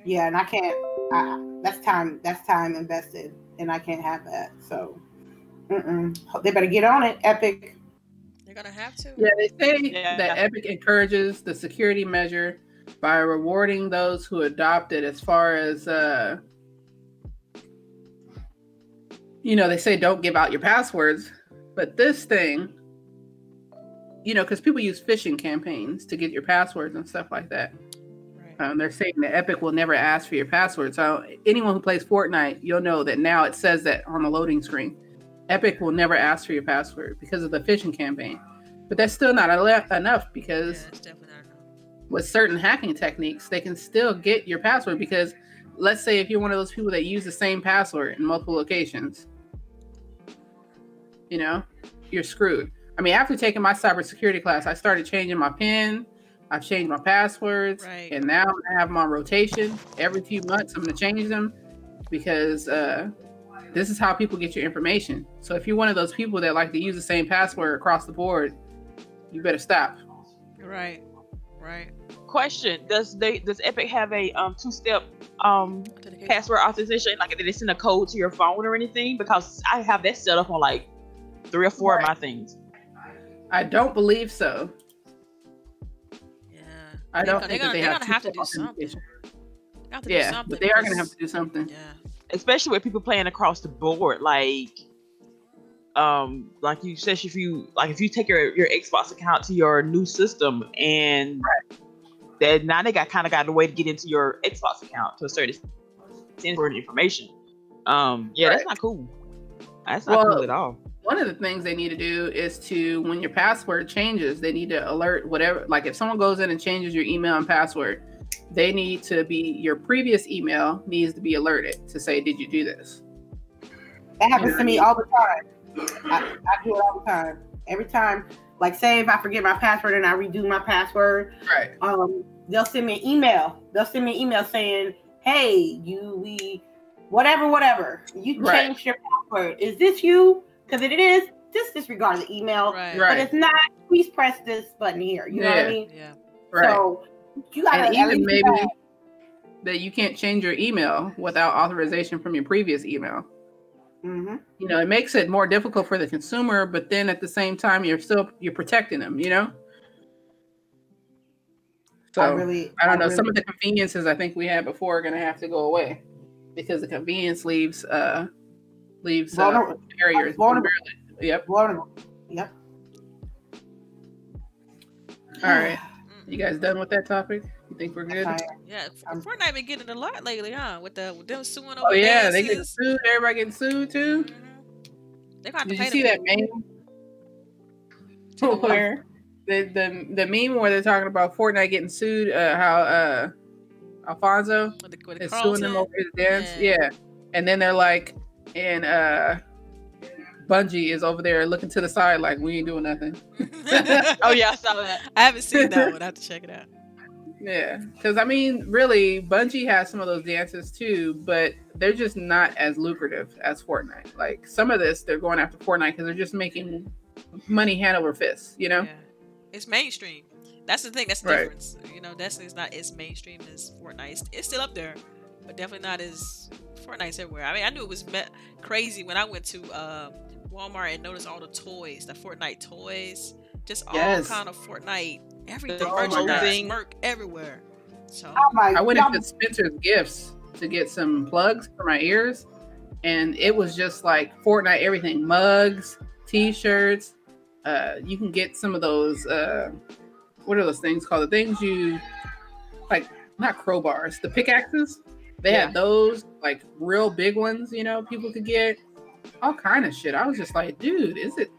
yeah, and I can't I, that's time that's time invested and I can't have that. So mm-mm. they better get on it, Epic. They're gonna have to. Yeah, they say Yeah. that Epic encourages the security measure by rewarding those who adopt it as far as uh you know, they say don't give out your passwords, but this thing you know, because people use phishing campaigns to get your passwords and stuff like that. Um, they're saying that Epic will never ask for your password. So anyone who plays Fortnite, you'll know that now it says that on the loading screen. Epic will never ask for your password because of the phishing campaign. But that's still not enough because it's definitely not enough. with certain hacking techniques, they can still get your password. Because let's say if you're one of those people that use the same password in multiple locations, you know, you're screwed. I mean, after taking my cybersecurity class, I started changing my PIN. I've changed my passwords, Right. and now I have them on rotation. Every few months, I'm going to change them because uh, this is how people get your information. So if you're one of those people that like to use the same password across the board, you better stop. Right. Right. Question: Does they does Epic have a um two step um Authentication. password authorization? Like did they send a code to your phone or anything? Because I have that set up on like three or four of my things. I don't believe so. Yeah. I They're don't gonna- think they're that they gonna- have they're gonna have to do something. authentication. They do Yeah, something but they are going to have to do something. Yeah. especially with people playing across the board like um like you said if you like if you take your your xbox account to your new system and then now they got kind of got a way to get into your xbox account to a certain extent for information um yeah that's not cool that's not Well, cool at all One of the things they need to do is to, when your password changes, they need to alert whatever. Like if someone goes in and changes your email and password, they need to be your previous email needs to be alerted to say, "Did you do this?" That happens to me all the time. I, I do it all the time. Every time, like say if I forget my password and I redo my password, Right. um, they'll send me an email. They'll send me an email saying, "Hey, you we whatever, whatever. You Right. changed your password. Is this you? Because it is, just disregard the email. Right. But it's not, please press this button here. You know what I mean? Yeah. Right. So you gotta and even maybe that. that you can't change your email without authorization from your previous email. Mhm. You know, it makes it more difficult for the consumer, but then at the same time, you're still you're protecting them. You know. So I really, I don't know. really- Some of the conveniences I think we had before are going to have to go away because the convenience leaves uh leaves uh, Vulner- barriers. vulnerable. Yep. vulnerable. Yep. All right. You guys done with that topic? You think we're good? Fine. Yeah. Fortnite been getting a lot lately, huh? With the with them suing over Oh yeah, they get sued. Everybody getting sued too. Mhm. They're gonna have to Did you see that meme? where the, the the meme where they're talking about Fortnite getting sued? Uh, how uh Alfonso with the, with the is suing them over his dance. Yeah. Yeah. and then they're like, and uh, Bungie is over there looking to the side like we ain't doing nothing. oh yeah i saw that I haven't seen that one. I have to check it out. Yeah, because I mean, really, Bungie has some of those dances too, but they're just not as lucrative as Fortnite. Like some of this, they're going after Fortnite because they're just making money hand over fist. You know? Yeah. It's mainstream. That's the thing. That's the Right. difference. You know, Destiny's not as mainstream as Fortnite. It's, it's still up there, but definitely not as Fortnite's everywhere. I mean, I knew it was me- crazy when I went to uh, Walmart and noticed all the toys, the Fortnite toys, just all Yes. kind of Fortnite, everything, The merchandise, clothing. merch everywhere. So Oh my I went y'all- into Spencer's Gifts to get some plugs for my ears, and it was just like Fortnite everything: mugs, T-shirts, uh, you can get some of those. Uh, what are those things called? The things you like, not crowbars, the pickaxes. They Yeah. had those like real big ones. You know, people could get all kind of shit. I was just like, dude, is it?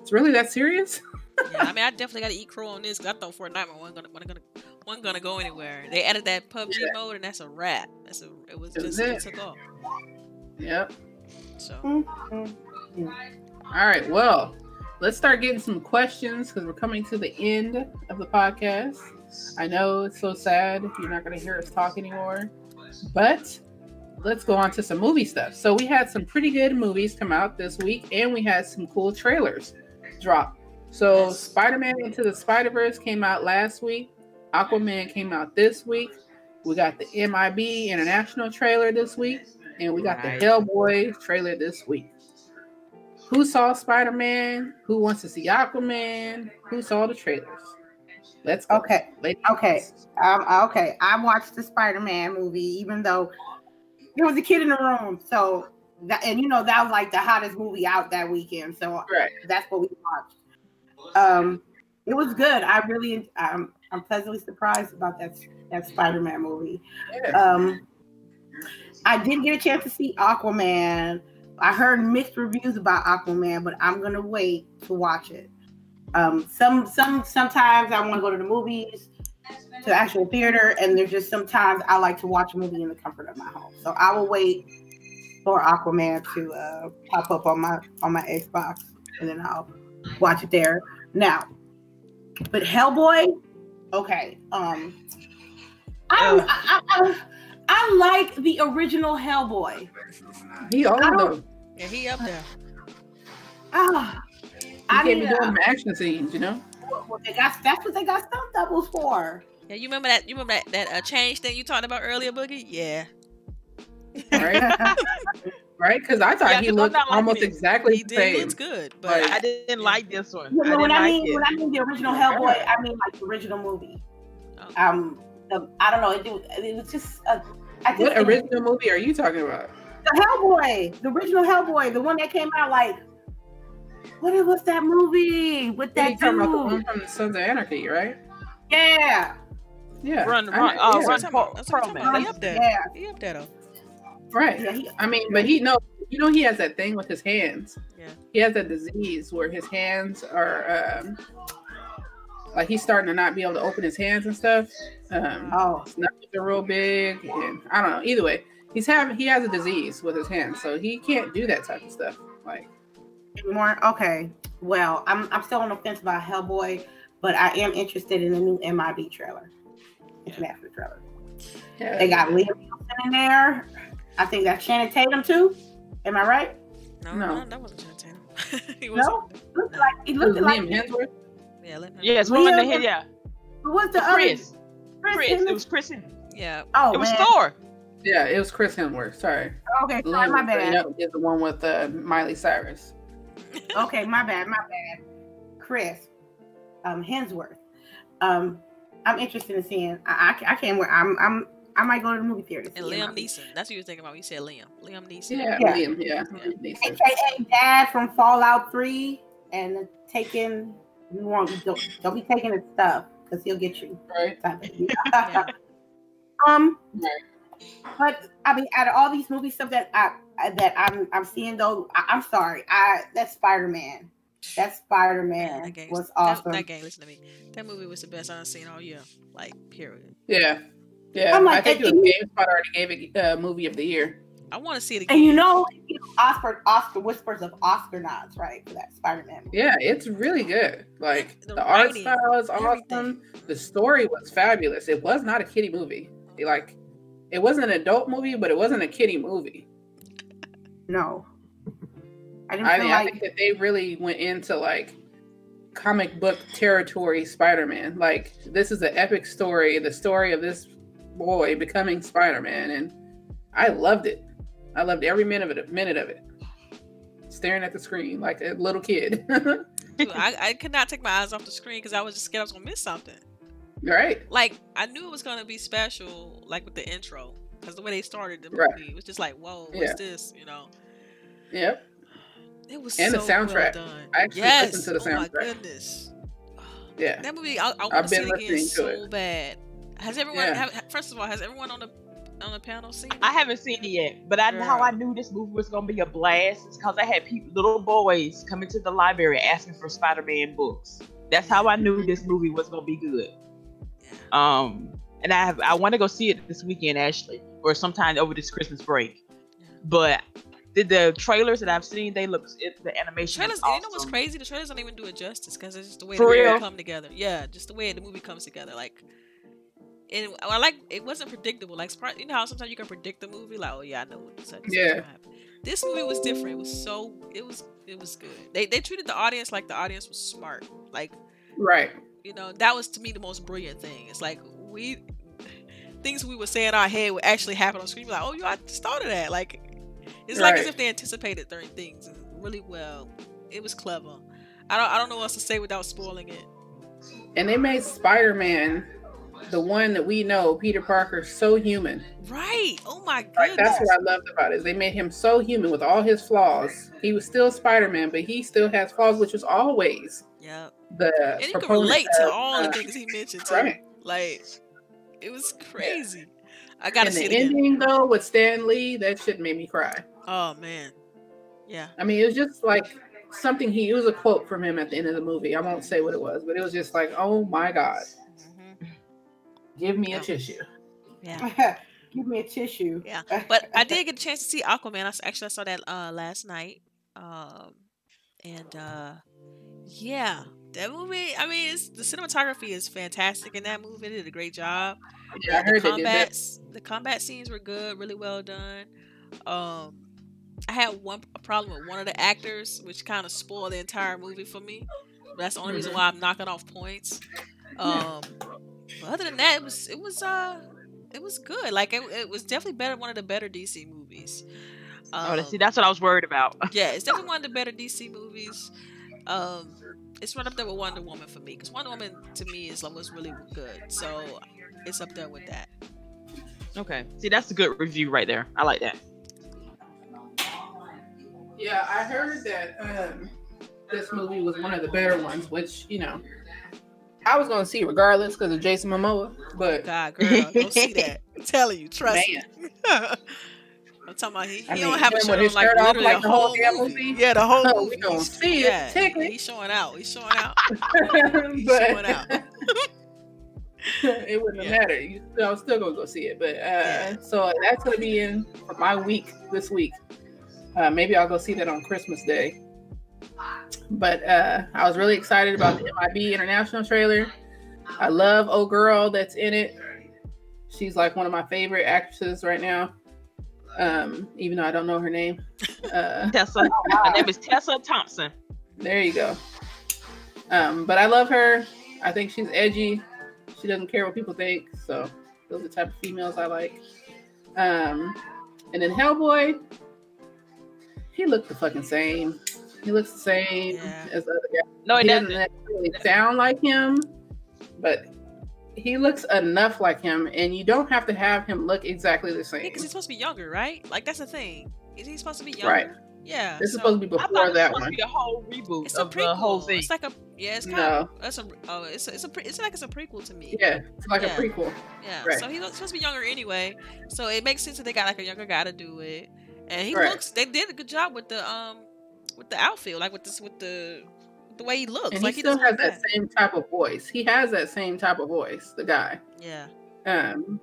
It's really that serious? Yeah, I mean, I definitely got to eat crow on this because I thought Fortnite wasn't gonna, wasn't gonna, wasn't gonna go anywhere. They added that PUBG Yeah. mode, and that's a wrap. That's a, it was That was just it it. took off. Yep. So. All right. Well, let's start getting some questions because we're coming to the end of the podcast. I know it's so sad you're not going to hear us talk anymore, but let's go on to some movie stuff. So we had some pretty good movies come out this week, and we had some cool trailers drop. So. Spider-Man Into the Spider-Verse came out last week. Aquaman came out this week. We got the MIB International trailer this week, and we got Right. the Hellboy trailer this week. Who saw Spider Man? Who wants to see Aquaman? Who saw the trailers? Let's go. Okay. Ladies. Okay. Um, okay, I watched the Spider-Man movie, even though there was a kid in the room. So that, and you know, that was like the hottest movie out that weekend. So Right. that's what we watched. Um, it was good. I really, um, I'm pleasantly surprised about that that Spider-Man movie. Yeah. Um, I didn't get a chance to see Aquaman. I heard mixed reviews about Aquaman, but I'm gonna wait to watch it. Um, some some sometimes I want to go to the movies, to actual theater, and there's just sometimes I like to watch a movie in the comfort of my home. So I will wait for Aquaman to uh, pop up on my on my Xbox, and then I'll watch it there. Now, but Hellboy, okay. Um, I, Oh. I, I, I like the original Hellboy. he owned I them. yeah, he up there. Ah, He I can't be need doing a, action scenes, you know? well, they got that's what they got stunt doubles for. Yeah, you remember that? You remember that that uh, change thing you talked about earlier, Boogie? Yeah, Right? right? Because I thought Yeah, he 'cause I'm looked like almost it. exactly he the did. He same. looks good, but Like- I didn't like this one. You I know, didn't when I mean it. when I mean the original Hellboy, I mean like the original movie. Okay. Um, the, I don't know. It, it, it was just uh, I just What original movie are you talking about? the Hellboy, the original Hellboy, the one that came out like what was that movie with that you talking about the one dude? from the Sons of Anarchy, right? Yeah, Yeah. Run, I run, know, oh, yeah. run, That's what I'm- Pro- that's what I'm talking about. Pro He up there. yeah, he up there though. Right. yeah. He, I mean, but he no, you know, he has that thing with his hands. Yeah. He has that disease where his hands are, um, like he's starting to not be able to open his hands and stuff. Um, oh, his knuckles are real big, and I don't know. Either way, he's having he has a disease with his hands, so he can't do that type of stuff. Like, more okay. Well, I'm I'm still on the fence about Hellboy, but I am interested in the new MIB trailer, international trailer. yeah, They got Liam Neeson in there. I think that's Channing Tatum too. Am I right? No, No. no, that wasn't Channing Tatum. he No, wasn't. looked like he It was looked like Liam Hemsworth. Yeah, let him. Yes, one in the Liam- head, yeah. Who was the Chris. other? Chris. Hemsworth? It was Chris. Yeah, Oh it was man. Thor. Yeah, it was Chris Hemsworth. Sorry, Okay, sorry, Liam, my you bad. know, is the one with uh, Miley Cyrus. Okay, my bad, my bad. Chris, um, Hemsworth. Um, I'm interested in seeing. I, I, I can't. wait. I'm, I'm, I might go to the movie theater. and Liam MIB. Neeson. That's what you were thinking about. when You said Liam. Liam Neeson. Yeah, Yeah. Liam. Yeah, Yeah. AKA Dad from Fallout Three, and taking. You want don't, don't be taking his stuff because he'll get you. right. Yeah. Um, Right. But I mean, out of all these movie stuff that I I- that I'm I'm seeing though, I, I'm sorry, I that's Spider Man. That Spider Man, Man that game was awesome. That, game, listen to me. That movie was the best I've seen all year. Like, period. Yeah, yeah. I'm like, I think it was you- GameSpot already gave it uh, movie of the year. I want to see it again. and you know, you know, Oscar Oscar whispers of Oscar nods, right, for that Spider Man. Yeah, it's really good. Like The the, art writing, style is awesome. everything. The story was fabulous. It was not a kiddie movie. It, like it wasn't an adult movie, but it wasn't a kiddie movie. No, I didn't I feel mean, I like think that they really went into like comic book territory Spider-Man. Like this is an epic story, the story of this boy becoming Spider-Man, and I loved it. I loved every minute of it. Minute of it. Staring at the screen like a little kid. Dude, I, I could not take my eyes off the screen because I was just scared I was gonna miss something. Right? Like I knew it was gonna be special, like with the intro, because the way they started the movie Right. it was just like, whoa, what's Yeah. this? You know. Yep. It was And the so well soundtrack. done. I actually yes. listened to the soundtrack. Oh my goodness. Yeah. That movie, I, I want I've to see been it again listening to so it. bad. Has everyone? Yeah. Have, first of all, has everyone on the on the panel seen? it? I haven't seen it yet, but I how I knew this movie was gonna be a blast is because I had people, little boys coming to the library asking for Spider-Man books. That's how I knew this movie was gonna be good. Um, and I have I want to go see it this weekend, actually, or sometime over this Christmas break. But the, the trailers that I've seen, they look it, the animation. trailers, is and you know what's crazy? The trailers don't even do it justice because it's just the way For the movie come together. Yeah, just the way the movie comes together. Like, and I like it wasn't predictable. Like, you know how sometimes you can predict the movie, like, oh yeah, I know what such Yeah. gonna happen. This movie was different. It was so it was it was good. They they treated the audience like the audience was smart. Like, Right. You know, that was to me the most brilliant thing. It's like we things we would say in our head would actually happen on screen. We're like, oh, you I just thought of that. Like, it's like as if they anticipated certain things really well. It was clever. I don't I don't know what else to say without spoiling it. And they made Spider Man, the one that we know, Peter Parker, so human. Right. Oh my Like goodness. that's what I loved about it. is They made him so human with all his flaws. He was still Spider Man, but he still has flaws, which was always yeah. the And you can relate to of, all the uh, things he mentioned too. Right. Like it was crazy. I gotta And see the it again. ending though with Stan Lee, that shit made me cry. Oh man. Yeah. I mean, it was just like something he. It was a quote from him at the end of the movie. I won't say what it was, but it was just like, "Oh my god, give me a Yeah. tissue." Yeah. Give me a tissue. Yeah, But I did get a chance to see Aquaman. I s- actually I saw that uh last night. Um and uh yeah, that movie, I mean, it's the cinematography is fantastic in that movie. They did a great job. Yeah, I the heard they did that. combat the combat scenes were good, really well done. Um I had one a problem with one of the actors, which kind of spoiled the entire movie for me. That's the only reason Mhm. why I'm knocking off points. Um but other than that, it was it was uh it was good. Like it, it was definitely better one of the better DC movies. Oh, that's- see, Um, that's what I was worried about. yeah, it's definitely one of the better DC movies. Um, it's right up there with Wonder Woman for me because Wonder Woman to me is was really good. So it's up there with that. Okay, see, that's a good review right there. I like that. Yeah, I heard that um, this movie was one of the better ones, which you know, I was gonna see regardless because of Jason Momoa. But God, girl, don't see that. I'm telling you, trust man, me. I'm talking about he, he I mean, don't have a shirt on like shirt off like the whole movie. movie? Yeah, the whole Oh, movie. we He's- see it, yeah. He's showing out. He's showing out. He's showing out. it wouldn't Yeah. have mattered. You, I was still gonna go see it. But uh, Yeah. so that's gonna be in for my week this week. Uh, maybe I'll go see that on Christmas Day. But uh, I was really excited about the MIB International trailer. I love old girl that's in it. She's like one of my favorite actresses right now. Um, even though I don't know her name. Uh, Tessa, her name is Tessa Thompson. there you go. Um, but I love her. I think she's edgy. She doesn't care what people think. So those are the type of females I like. Um, and then Hellboy, he looked the fucking same. He looks the same Yeah. as other guy. No, it he doesn't doesn't. necessarily sound like him, but he looks enough like him, and you don't have to have him look exactly the same. because he's supposed to be younger, right? Like that's the thing. Is he supposed to be younger? Right. Yeah. This is supposed to be before it was that supposed one. to be a whole reboot It's a of prequel. the whole thing. It's like a yeah. It's kind No. of that's a oh. It's a, it's a pre, it's like it's a prequel to me. Yeah, it's like Yeah. a prequel. Yeah. Right. So he's supposed to be younger anyway. So it makes sense that they got like a younger guy to do it. And he Right. looks. They did a good job with the um with the outfield, like with this with the the way he looks. And like he still has look that same type of voice. He has that same type of voice, the guy. Yeah. Um,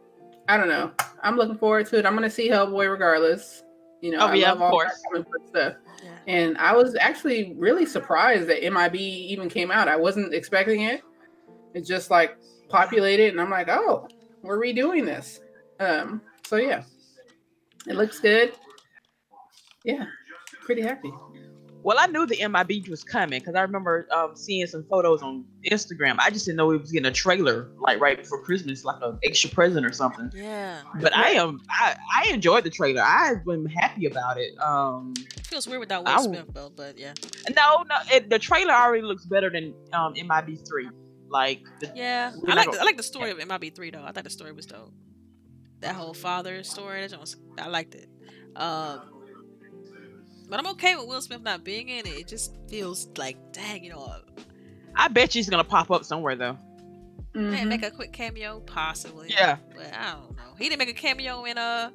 I don't know. I'm looking forward to it. I'm gonna see Hellboy regardless. You know, Oh, I yeah, love of all course. that stuff. Yeah. And I was actually really surprised that MIB even came out. I wasn't expecting it. It just like populated, and I'm like, oh, we're redoing this. Um, so yeah, it looks good. Yeah, pretty happy. Well, I knew the MIB was coming because I remember um, seeing some photos on Instagram. I just didn't know we was getting a trailer like right before Christmas, like an extra present or something. Yeah. But I am I, I enjoyed the trailer. I've been happy about it. Um, It feels weird without I Will Smith though, but yeah. no, no, it, the trailer already looks better than um, MIB three. Like the, Yeah. I like the, I like the story of MIB three though. I thought the story was dope. That whole father story, that was, I liked it. Um But I'm okay with Will Smith not being in it. It just feels like, dang, you know, I bet you he's gonna pop up somewhere though. man, Mhm. make a quick cameo, possibly. Yeah. But I don't know. He didn't make a cameo in uh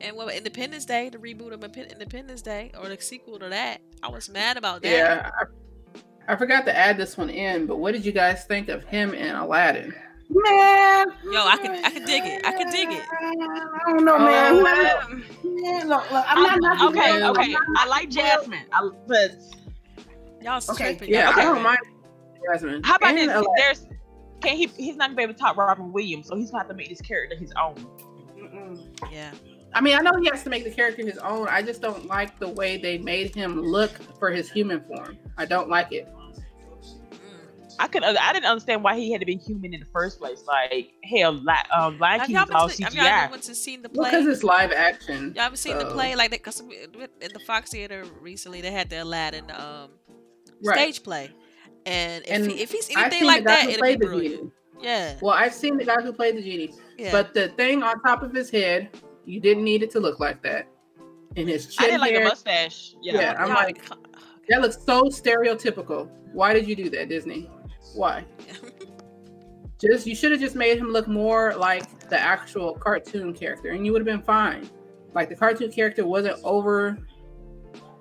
in what Independence Day, the reboot of Independence Day, or the sequel to that. I was mad about that. Yeah, I, I forgot to add this one in, but what did you guys think of him in Aladdin? Man. Yo, I can- I can dig it. I can dig it. I don't know, man. Um, oh, Man, look, look, I'm not I'm- knocking okay, Will. okay. I like Jasmine, I, but Y'all Okay. Yeah, y'all I don't mind Jasmine. how about And this? Aladdin. There's can he? He's not gonna be able to top Robin Williams, so he's gonna have to make this character his own. Mm-mm. Yeah. I mean, I know he has to make the character his own. I just don't like the way they made him look for his human form. I don't like it. I could. I didn't understand why he had to be human in the first place. Like hell, li- um, Lion Have King y'all is all been to, have y'all ever CGI. went to seen the Well, play? because it's live action. Y'all ever seen the play like that? Because in the Fox Theater recently, they had the Aladdin um, Right. stage play, and if, And he, if he's anything like that, who it'll be the brilliant. genie. Yeah, Well, I've seen the guy who played the genie, yeah. but the thing on top of his head, you didn't need it to look like that. And his I chin didn't like the hair, mustache. Yeah. Yeah, I'm Y'all- like- that looks so stereotypical. Why did you do that, Disney? Why? Just you should have just made him look more like the actual cartoon character, and you would have been fine. Like the cartoon character wasn't over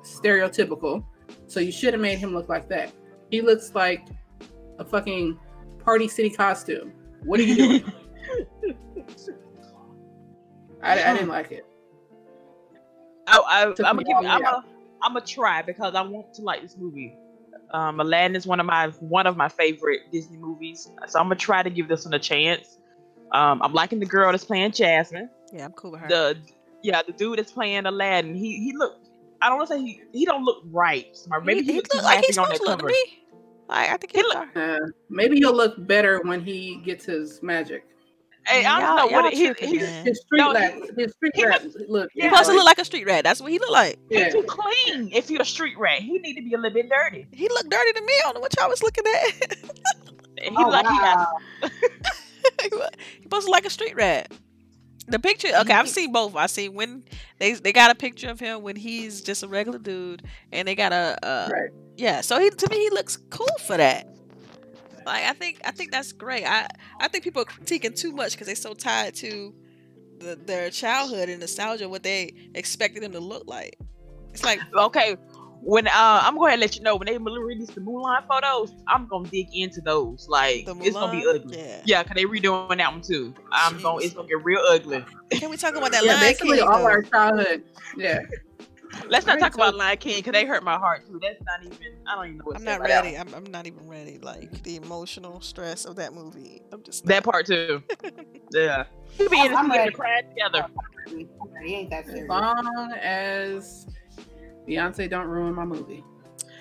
stereotypical, so you should have made him look like that. He looks like a fucking party city costume. What are you doing? I, I didn't like it. I, I, am gonna give. I'm a, I'm gonna try because I want to like this movie. Um, Aladdin is one of my one of my favorite Disney movies, so I'm gonna try to give this one a chance. Um, I'm liking the girl that's playing Jasmine. yeah, I'm cool with her. The yeah, the dude that's playing Aladdin. He he look. I don't want to say he he don't look right. Smart. Maybe he, he, looks look like he's on supposed that to look to cover. me. Like, I think he, He look. Uh, maybe he'll look better when he gets his magic. Hey, I don't know what y'all it, he, tripping, he's. His street No, he- rat, his street he rat look. He Yeah, supposed to like- look like a street rat. That's what he look like. he's Yeah. too clean. If you're a street rat, he need to be a little bit dirty. He looked dirty to me. I don't know what y'all was looking at. He Oh, like he got wow. he supposed to look like a street rat. The picture, okay, I've seen both. I seen when they they got a picture of him when he's just a regular dude, and they got a uh, Right. yeah. So he to me he looks cool for that. Like I think I think that's great. I I think people are critiquing too much because they're so tied to the, their childhood and nostalgia, what they expected them to look like. It's like okay. When uh, I'm going to let you know when they release the Mulan photos, I'm gonna dig into those. Like it's gonna be ugly. Yeah. Yeah, cause they redoing that one too. I'm gonna It's gonna get real ugly. Can we talk about that Yeah, Lion basically King? all though? our childhood. Yeah. Let's not talk about Lion King because they hurt my heart too. That's not even. I don't even know. What I'm not ready. I'm, I'm not even ready. Like the emotional stress of that movie. I'm just That not. part too. yeah. We be in the I'm theater ready. crying together. It ain't that As long as Beyonce don't ruin my movie.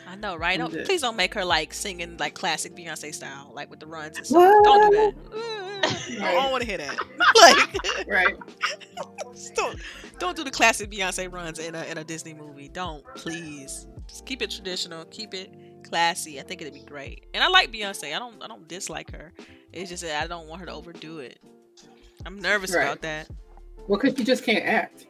I know, right? Don't, please don't make her like singing like classic Beyonce style, like with the runs and stuff. Don't do that. I don't want to hear that. like, Right. don't don't do the classic Beyonce runs in a in a Disney movie. Don't please. Just keep it traditional. Keep it classy. I think it'd be great. And I like Beyonce. I don't I don't dislike her. It's just that I don't want her to overdo it. I'm nervous Right. about that. Well, because you just can't act.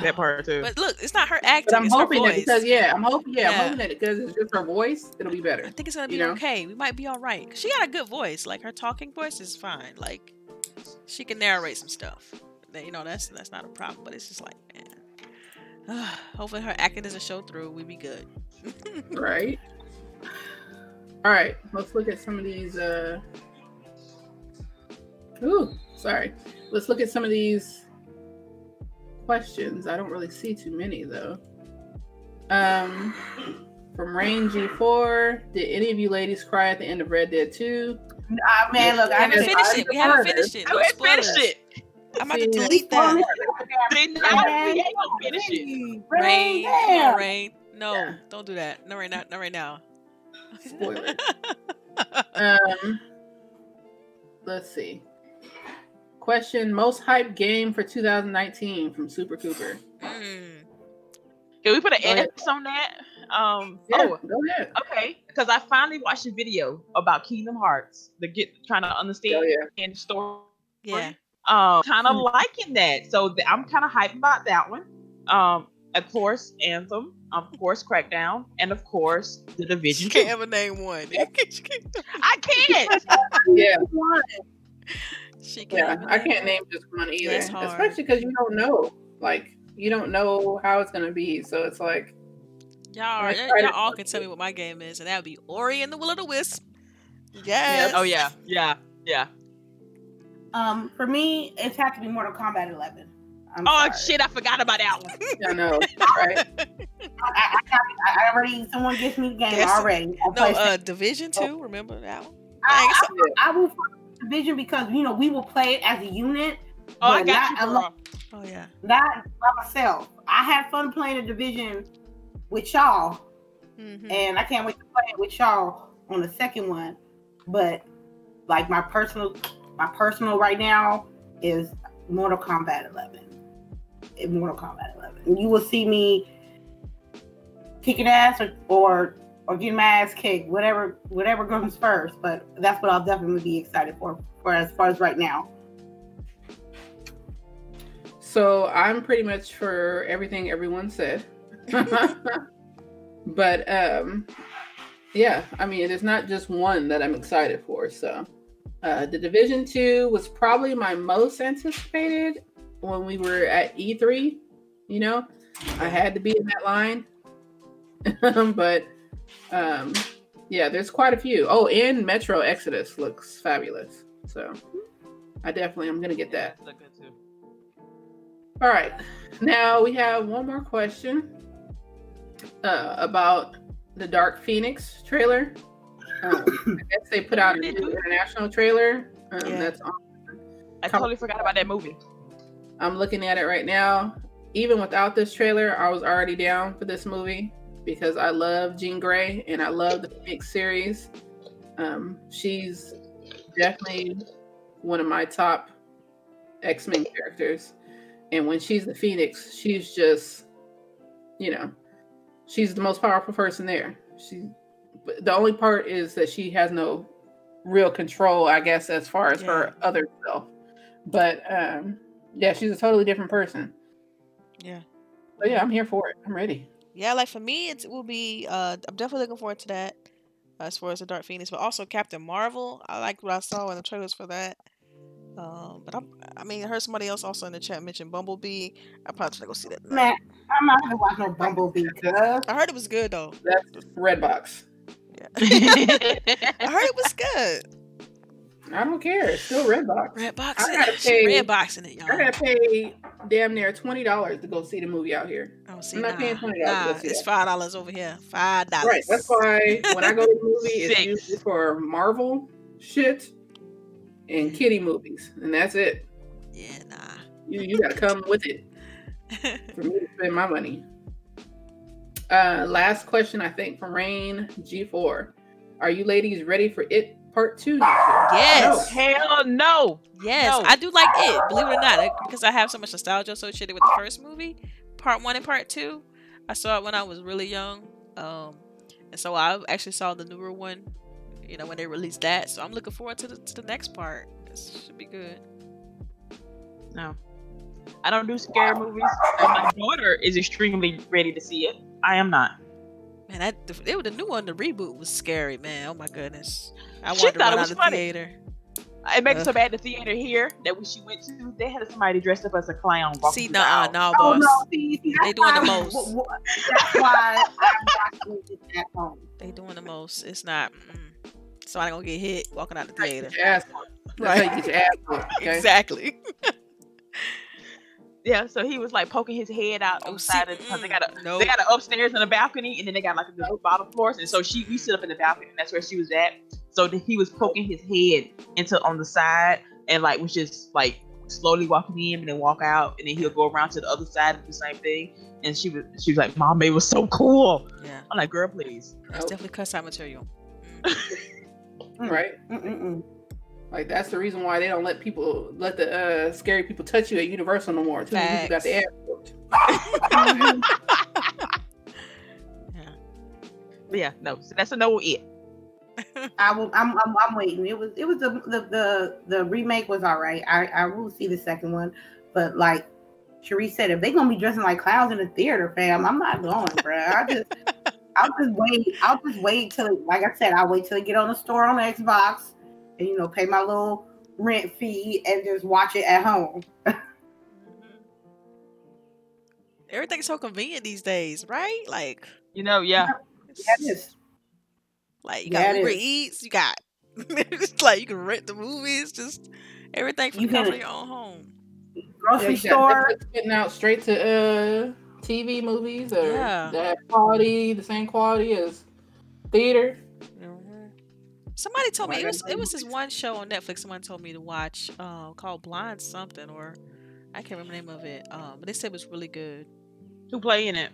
That part too. But look, it's not her acting. But I'm it's her hoping that because yeah, I'm hoping yeah, Yeah. I'm hoping that because it's just her voice, it'll be better. I think it's gonna be you know? okay. We might be all right. She got a good voice. Like her talking voice is fine. Like she can narrate some stuff. You know, that's that's not a problem. But it's just like, man. Hopefully her acting doesn't show through. We be good. Right. All right, let's look at some of these. uh Ooh, sorry. Let's look at some of these questions. I don't really see too many though. Um, from Rain G4, did any of you ladies cry at the end of Red Dead 2? Ah, man, look, we I haven't finished it. We haven't finished it. No I ain't finished spoilers. it. I'm about to delete that. See, now we finish it. Rain, come on, Rain. No, Yeah. don't do that. No, right now. No, right now. Spoiler. Um, let's see. Question: Most hyped game for 2019 from Super Cooper. Mm. Can we put an Go ahead. On that? Um. Yeah, Oh, go ahead. okay. Because I finally watched a video about Kingdom Hearts. The get trying to understand Oh yeah. the story. Yeah. Um, kind of Hmm. liking that. So th- I'm kind of hyped about that one. Um, of course, Anthem, of course, Crackdown, and of course, The Division. You can't 2. ever name one. I can't. Yeah, she can't yeah. I can't name just one either, That's hard. especially because you don't know. Like you don't know how it's gonna be, so it's like Y'all, are, y'all, y'all all can tell me what my game is, and that would be Ori and the Will of the Wisp. Yes. Oh yeah, yeah, yeah. Um, for me, it's had to be Mortal Kombat 11. I'm Oh sorry. shit, I forgot about that one. I know, right? I, I, I, I already someone gets me the game Yes. already. I, No, play- uh, Division Two. Remember that one? I, Dang, so- I, I will follow Division because you know we will play it as a unit, Oh, I got you, alone. girl. Oh yeah. not by myself. I had fun playing a Division with y'all, hmm and I can't wait to play it with y'all on the second one. But like my personal, my personal right now is Mortal Kombat 11. In Mortal Kombat 11, you will see me kicking ass or or, or getting my ass kicked, whatever whatever comes first. But that's what I'll definitely be excited for, for as far as right now. So I'm pretty much for everything everyone said. but um yeah, I mean there's not just one that I'm excited for. So uh the Division 2 was probably my most anticipated when we were at E3, you know. I had to be in that line. but um yeah, there's quite a few. Oh, and Metro Exodus looks fabulous. So I definitely I'm going to get that. Too. All right. Now we have one more question uh, about the Dark Phoenix trailer. Um, I guess they put out a new international trailer. Um, Yeah. That's on. I totally forgot about that movie. I'm looking at it right now. Even without this trailer, I was already down for this movie because I love Jean Grey and I love the Phoenix series. Um, she's definitely one of my top X Men characters. And when she's the Phoenix, she's just, you know, she's the most powerful person there. She, but the only part is that she has no real control, I guess, as far as her other self. But um, yeah, she's a totally different person. Yeah. But yeah, I'm here for it. I'm ready. Yeah, like for me, it will be. Uh, I'm definitely looking forward to that. uh, As far as the Dark Phoenix, but also Captain Marvel. I like what I saw in the trailers for that. Um, but I'm, I mean, I heard somebody else also in the chat mention Bumblebee. I'm probably gonna go see that. tonight. Man, I'm not gonna watch no Bumblebee. Cuz. I heard it was good though. That's Redbox. Yeah. I heard it was good. I don't care. It's still Redbox. Red box. I in gotta it. pay- Red box in it, y'all. I gotta pay damn near twenty dollars to go see the movie out here. Oh, see, I'm not nah, paying $20 Nah, it's five dollars over here. Five dollars. Right. That's why when I go to the movie, it's usually for Marvel shit and kitty movies, and that's it. Yeah, nah. You you gotta come with it for me to spend my money. Uh, last question, I think, from Rain G4. Are you ladies ready for it part two next year? Yes. Hell no. Yes, No. I do like it. Believe it or not, because I have so much nostalgia associated with the first movie, part one and part two. I saw it when I was really young, um, and so I actually saw the newer one. You know when they released that, so I'm looking forward to the to the next part. This should be good. No. I don't do scary movies. but my daughter is extremely ready to see it. I am not. Man, that the, it was the new one. The reboot was scary, man. Oh my goodness, I She wanted to thought run it out was of the funny. theater. It makes Ugh. so bad the theater here that when she went to, they had somebody dressed up as a clown. walking See, through the nah, aisle. no, Oh no, see, see, They doing the most. wh- wh- That's why I'm watching it at home. They doing the most. It's not. Mm, somebody gonna get hit walking out the theater. Get your ass whooped. That's how get your ass whooped, okay? Exactly. Yeah, so he was like poking his head out on Oh, mm, the see, side of because they got a no. they got an upstairs and a balcony, and then they got like the bottom floors, and so she we sit up in the balcony, and that's where she was at. So th- he was poking his head into on the side, and like was just like slowly walking in and then walk out, and then he'll go around to the other side and do the same thing. And she was she was like, "Mom, it was so cool." Yeah, I'm like, "Girl, please." that's Nope. definitely cuss out material. Mm. Right? Mm-mm-mm. Like that's the reason why they don't let people let the uh, scary people touch you at Universal no more. Too many people got the ass whooped. Yeah. Yeah, no, so that's a no it. I will. I'm, I'm. I'm waiting. It was. It was the the the, the remake was all right. I I will see the second one, but like Cherie said, if they gonna be dressing like clowns in the theater, fam, I'm not going, bro. I just, I'll just wait. I'll just wait till, like I said, I'll wait till they get on the store on Xbox, and you know, pay my little rent fee and just watch it at home. Everything's so convenient these days, right? Like, You know, yeah. Yeah, it is. like you got it Uber is. Eats, you got it's like you can rent the movies, just everything from You can- your own home. Grocery Yeah, store. Getting out straight to uh TV movies or Yeah. that quality, the same quality as theater. Somebody told me it was it was this one show on Netflix. Someone told me to watch uh, called Blind something or I can't remember the name of it. Um, but they said it was really good. Who play in it?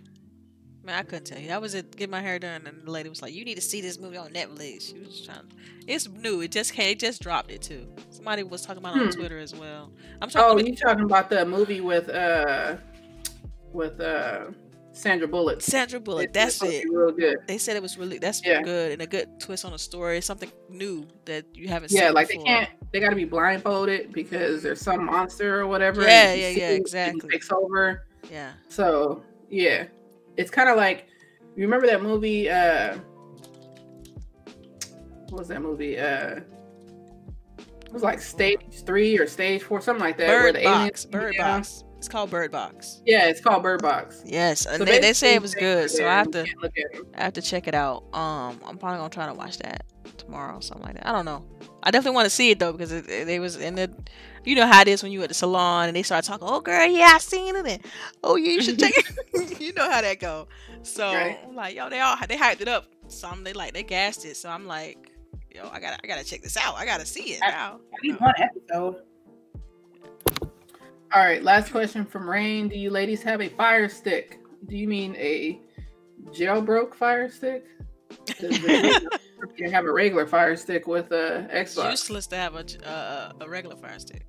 Man, I couldn't tell you. I was at get my hair done, and the lady was like, "You need to see this movie on Netflix." She was trying. It's new. It just came. It just dropped it too. Somebody was talking about it on Hmm. Twitter as well. I'm talking. Oh, you talking about the movie with uh with uh Sandra Bullock? Sandra Bullock. That's it. Real good. They said it was really that's Yeah. good and a good twist on a story. Something new that you haven't Yeah, seen. like they before. can't. They got to be blindfolded because there's some monster or whatever. Yeah, yeah, yeah, sees and he exactly. Takes over. Yeah. So yeah, it's kind of like you remember that movie. uh What was that movie? uh It was like Stage Three or Stage Four, something like that. where Bird the Box. aliens Bird. Box. It's called Bird Box. Yeah, it's called Bird Box. Yes, and So they, they say it was good, so I have to look at. I have to check it out. Um, I'm probably gonna try to watch that tomorrow, something like that. I don't know. I definitely want to see it though because it, it, they was in the, you know how it is when you at the salon and they start talking. Oh girl, yeah, I seen it. And, oh yeah, you should check it. you know how that go. So Right. I'm like, yo, they all they hyped it up. Some they like they gassed it. So I'm like, yo, I gotta I gotta check this out. I gotta see it I- now. At least one episode. All right, last question from Rain. Do you ladies have a fire stick? Do you mean a jailbroke fire stick? 'Cause You have a regular fire stick with a It's Xbox. useless to have a j- uh, a regular fire stick.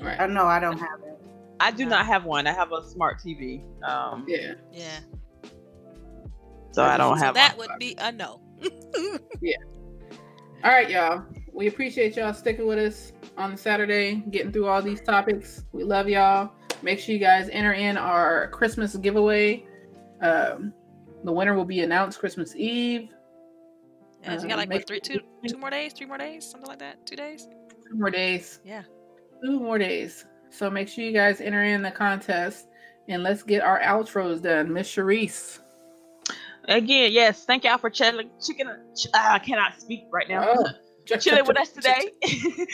Right. I know I don't have it. I do not have one. I have a smart TV. Um, Yeah. Yeah, so I don't so have that one. would be a no. Yeah. All right, y'all. We appreciate y'all sticking with us on Saturday, getting through all these topics. We love y'all. Make sure you guys enter in our Christmas giveaway. Um, the winner will be announced Christmas Eve. And you Uh, got like make what three two two more days, three more days, something like that. Two days. Two more days. Yeah. Two more days. So make sure you guys enter in the contest and let's get our outros done. Miss Sharice. Again, yes. Thank y'all for chilling. Chicken. Ch- ah, I cannot speak right now. Oh. Chilling with us today. I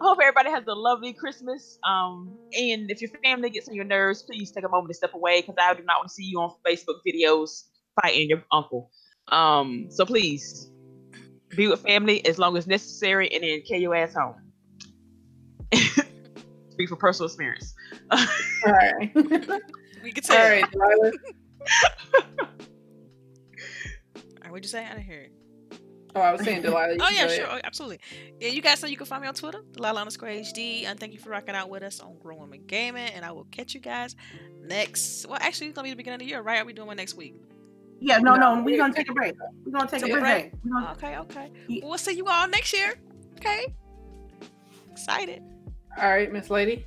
hope everybody has a lovely Christmas. Um, and if your family gets on your nerves, please take a moment to step away because I do not want to see you on Facebook videos fighting your uncle. Um, so please be with family as long as necessary, and then carry your ass home. Speak for personal experience. All right. We could All say. right, Delilah. All right, what'd you say? I didn't hear it. Oh, I was saying Delilah. Oh yeah, sure, oh, absolutely. Yeah, you guys know you can find me on Twitter, Delilah underscore HD, and thank you for rocking out with us on Grown Women Gaming. And I will catch you guys next. Well, actually, it's gonna be the beginning of the year, right? Are we doing one next week? Yeah, no, No, no, we're gonna take a break. We're gonna take Take a a break. break. Gonna- Okay, okay. Yeah. Well, we'll see you all next year. Okay. Excited. All right, Miss Lady.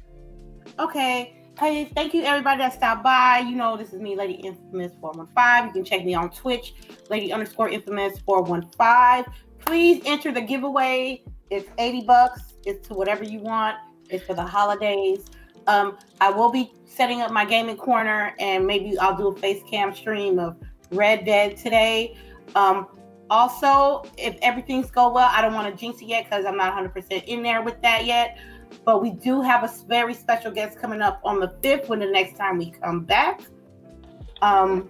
Okay. Hey, thank you everybody that stopped by. You know, this is me, Lady Infamous 415. You can check me on Twitch, Lady underscore Infamous 415. Please enter the giveaway. It's 80 bucks. It's to whatever you want. It's for the holidays. Um, I will be setting up my gaming corner and maybe I'll do a face cam stream of Red Dead today. Um, also, if everything's go well, I don't want to jinx it yet because I'm not 100% in there with that yet but we do have a very special guest coming up on the 5th when the next time we come back um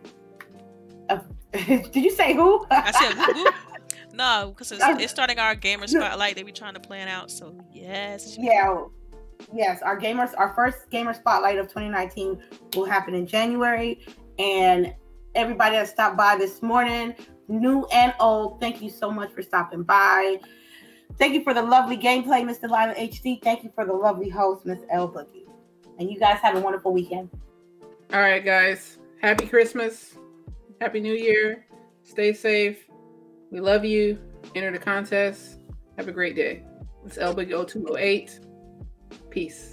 uh, did you say who I said whoop. no, because it's, it's starting our gamer spotlight. They be trying to plan out. So yes. yeah yes our gamers our first gamer spotlight of 2019 will happen in january and everybody that stopped by this morning new and old thank you so much for stopping by thank you for the lovely gameplay mr lila hd thank you for the lovely host miss l boogie and you guys have a wonderful weekend All right, guys. Happy Christmas. Happy New Year. Stay safe. We love you. Enter the contest. Have a great day. It's L Boogie 0208. Peace.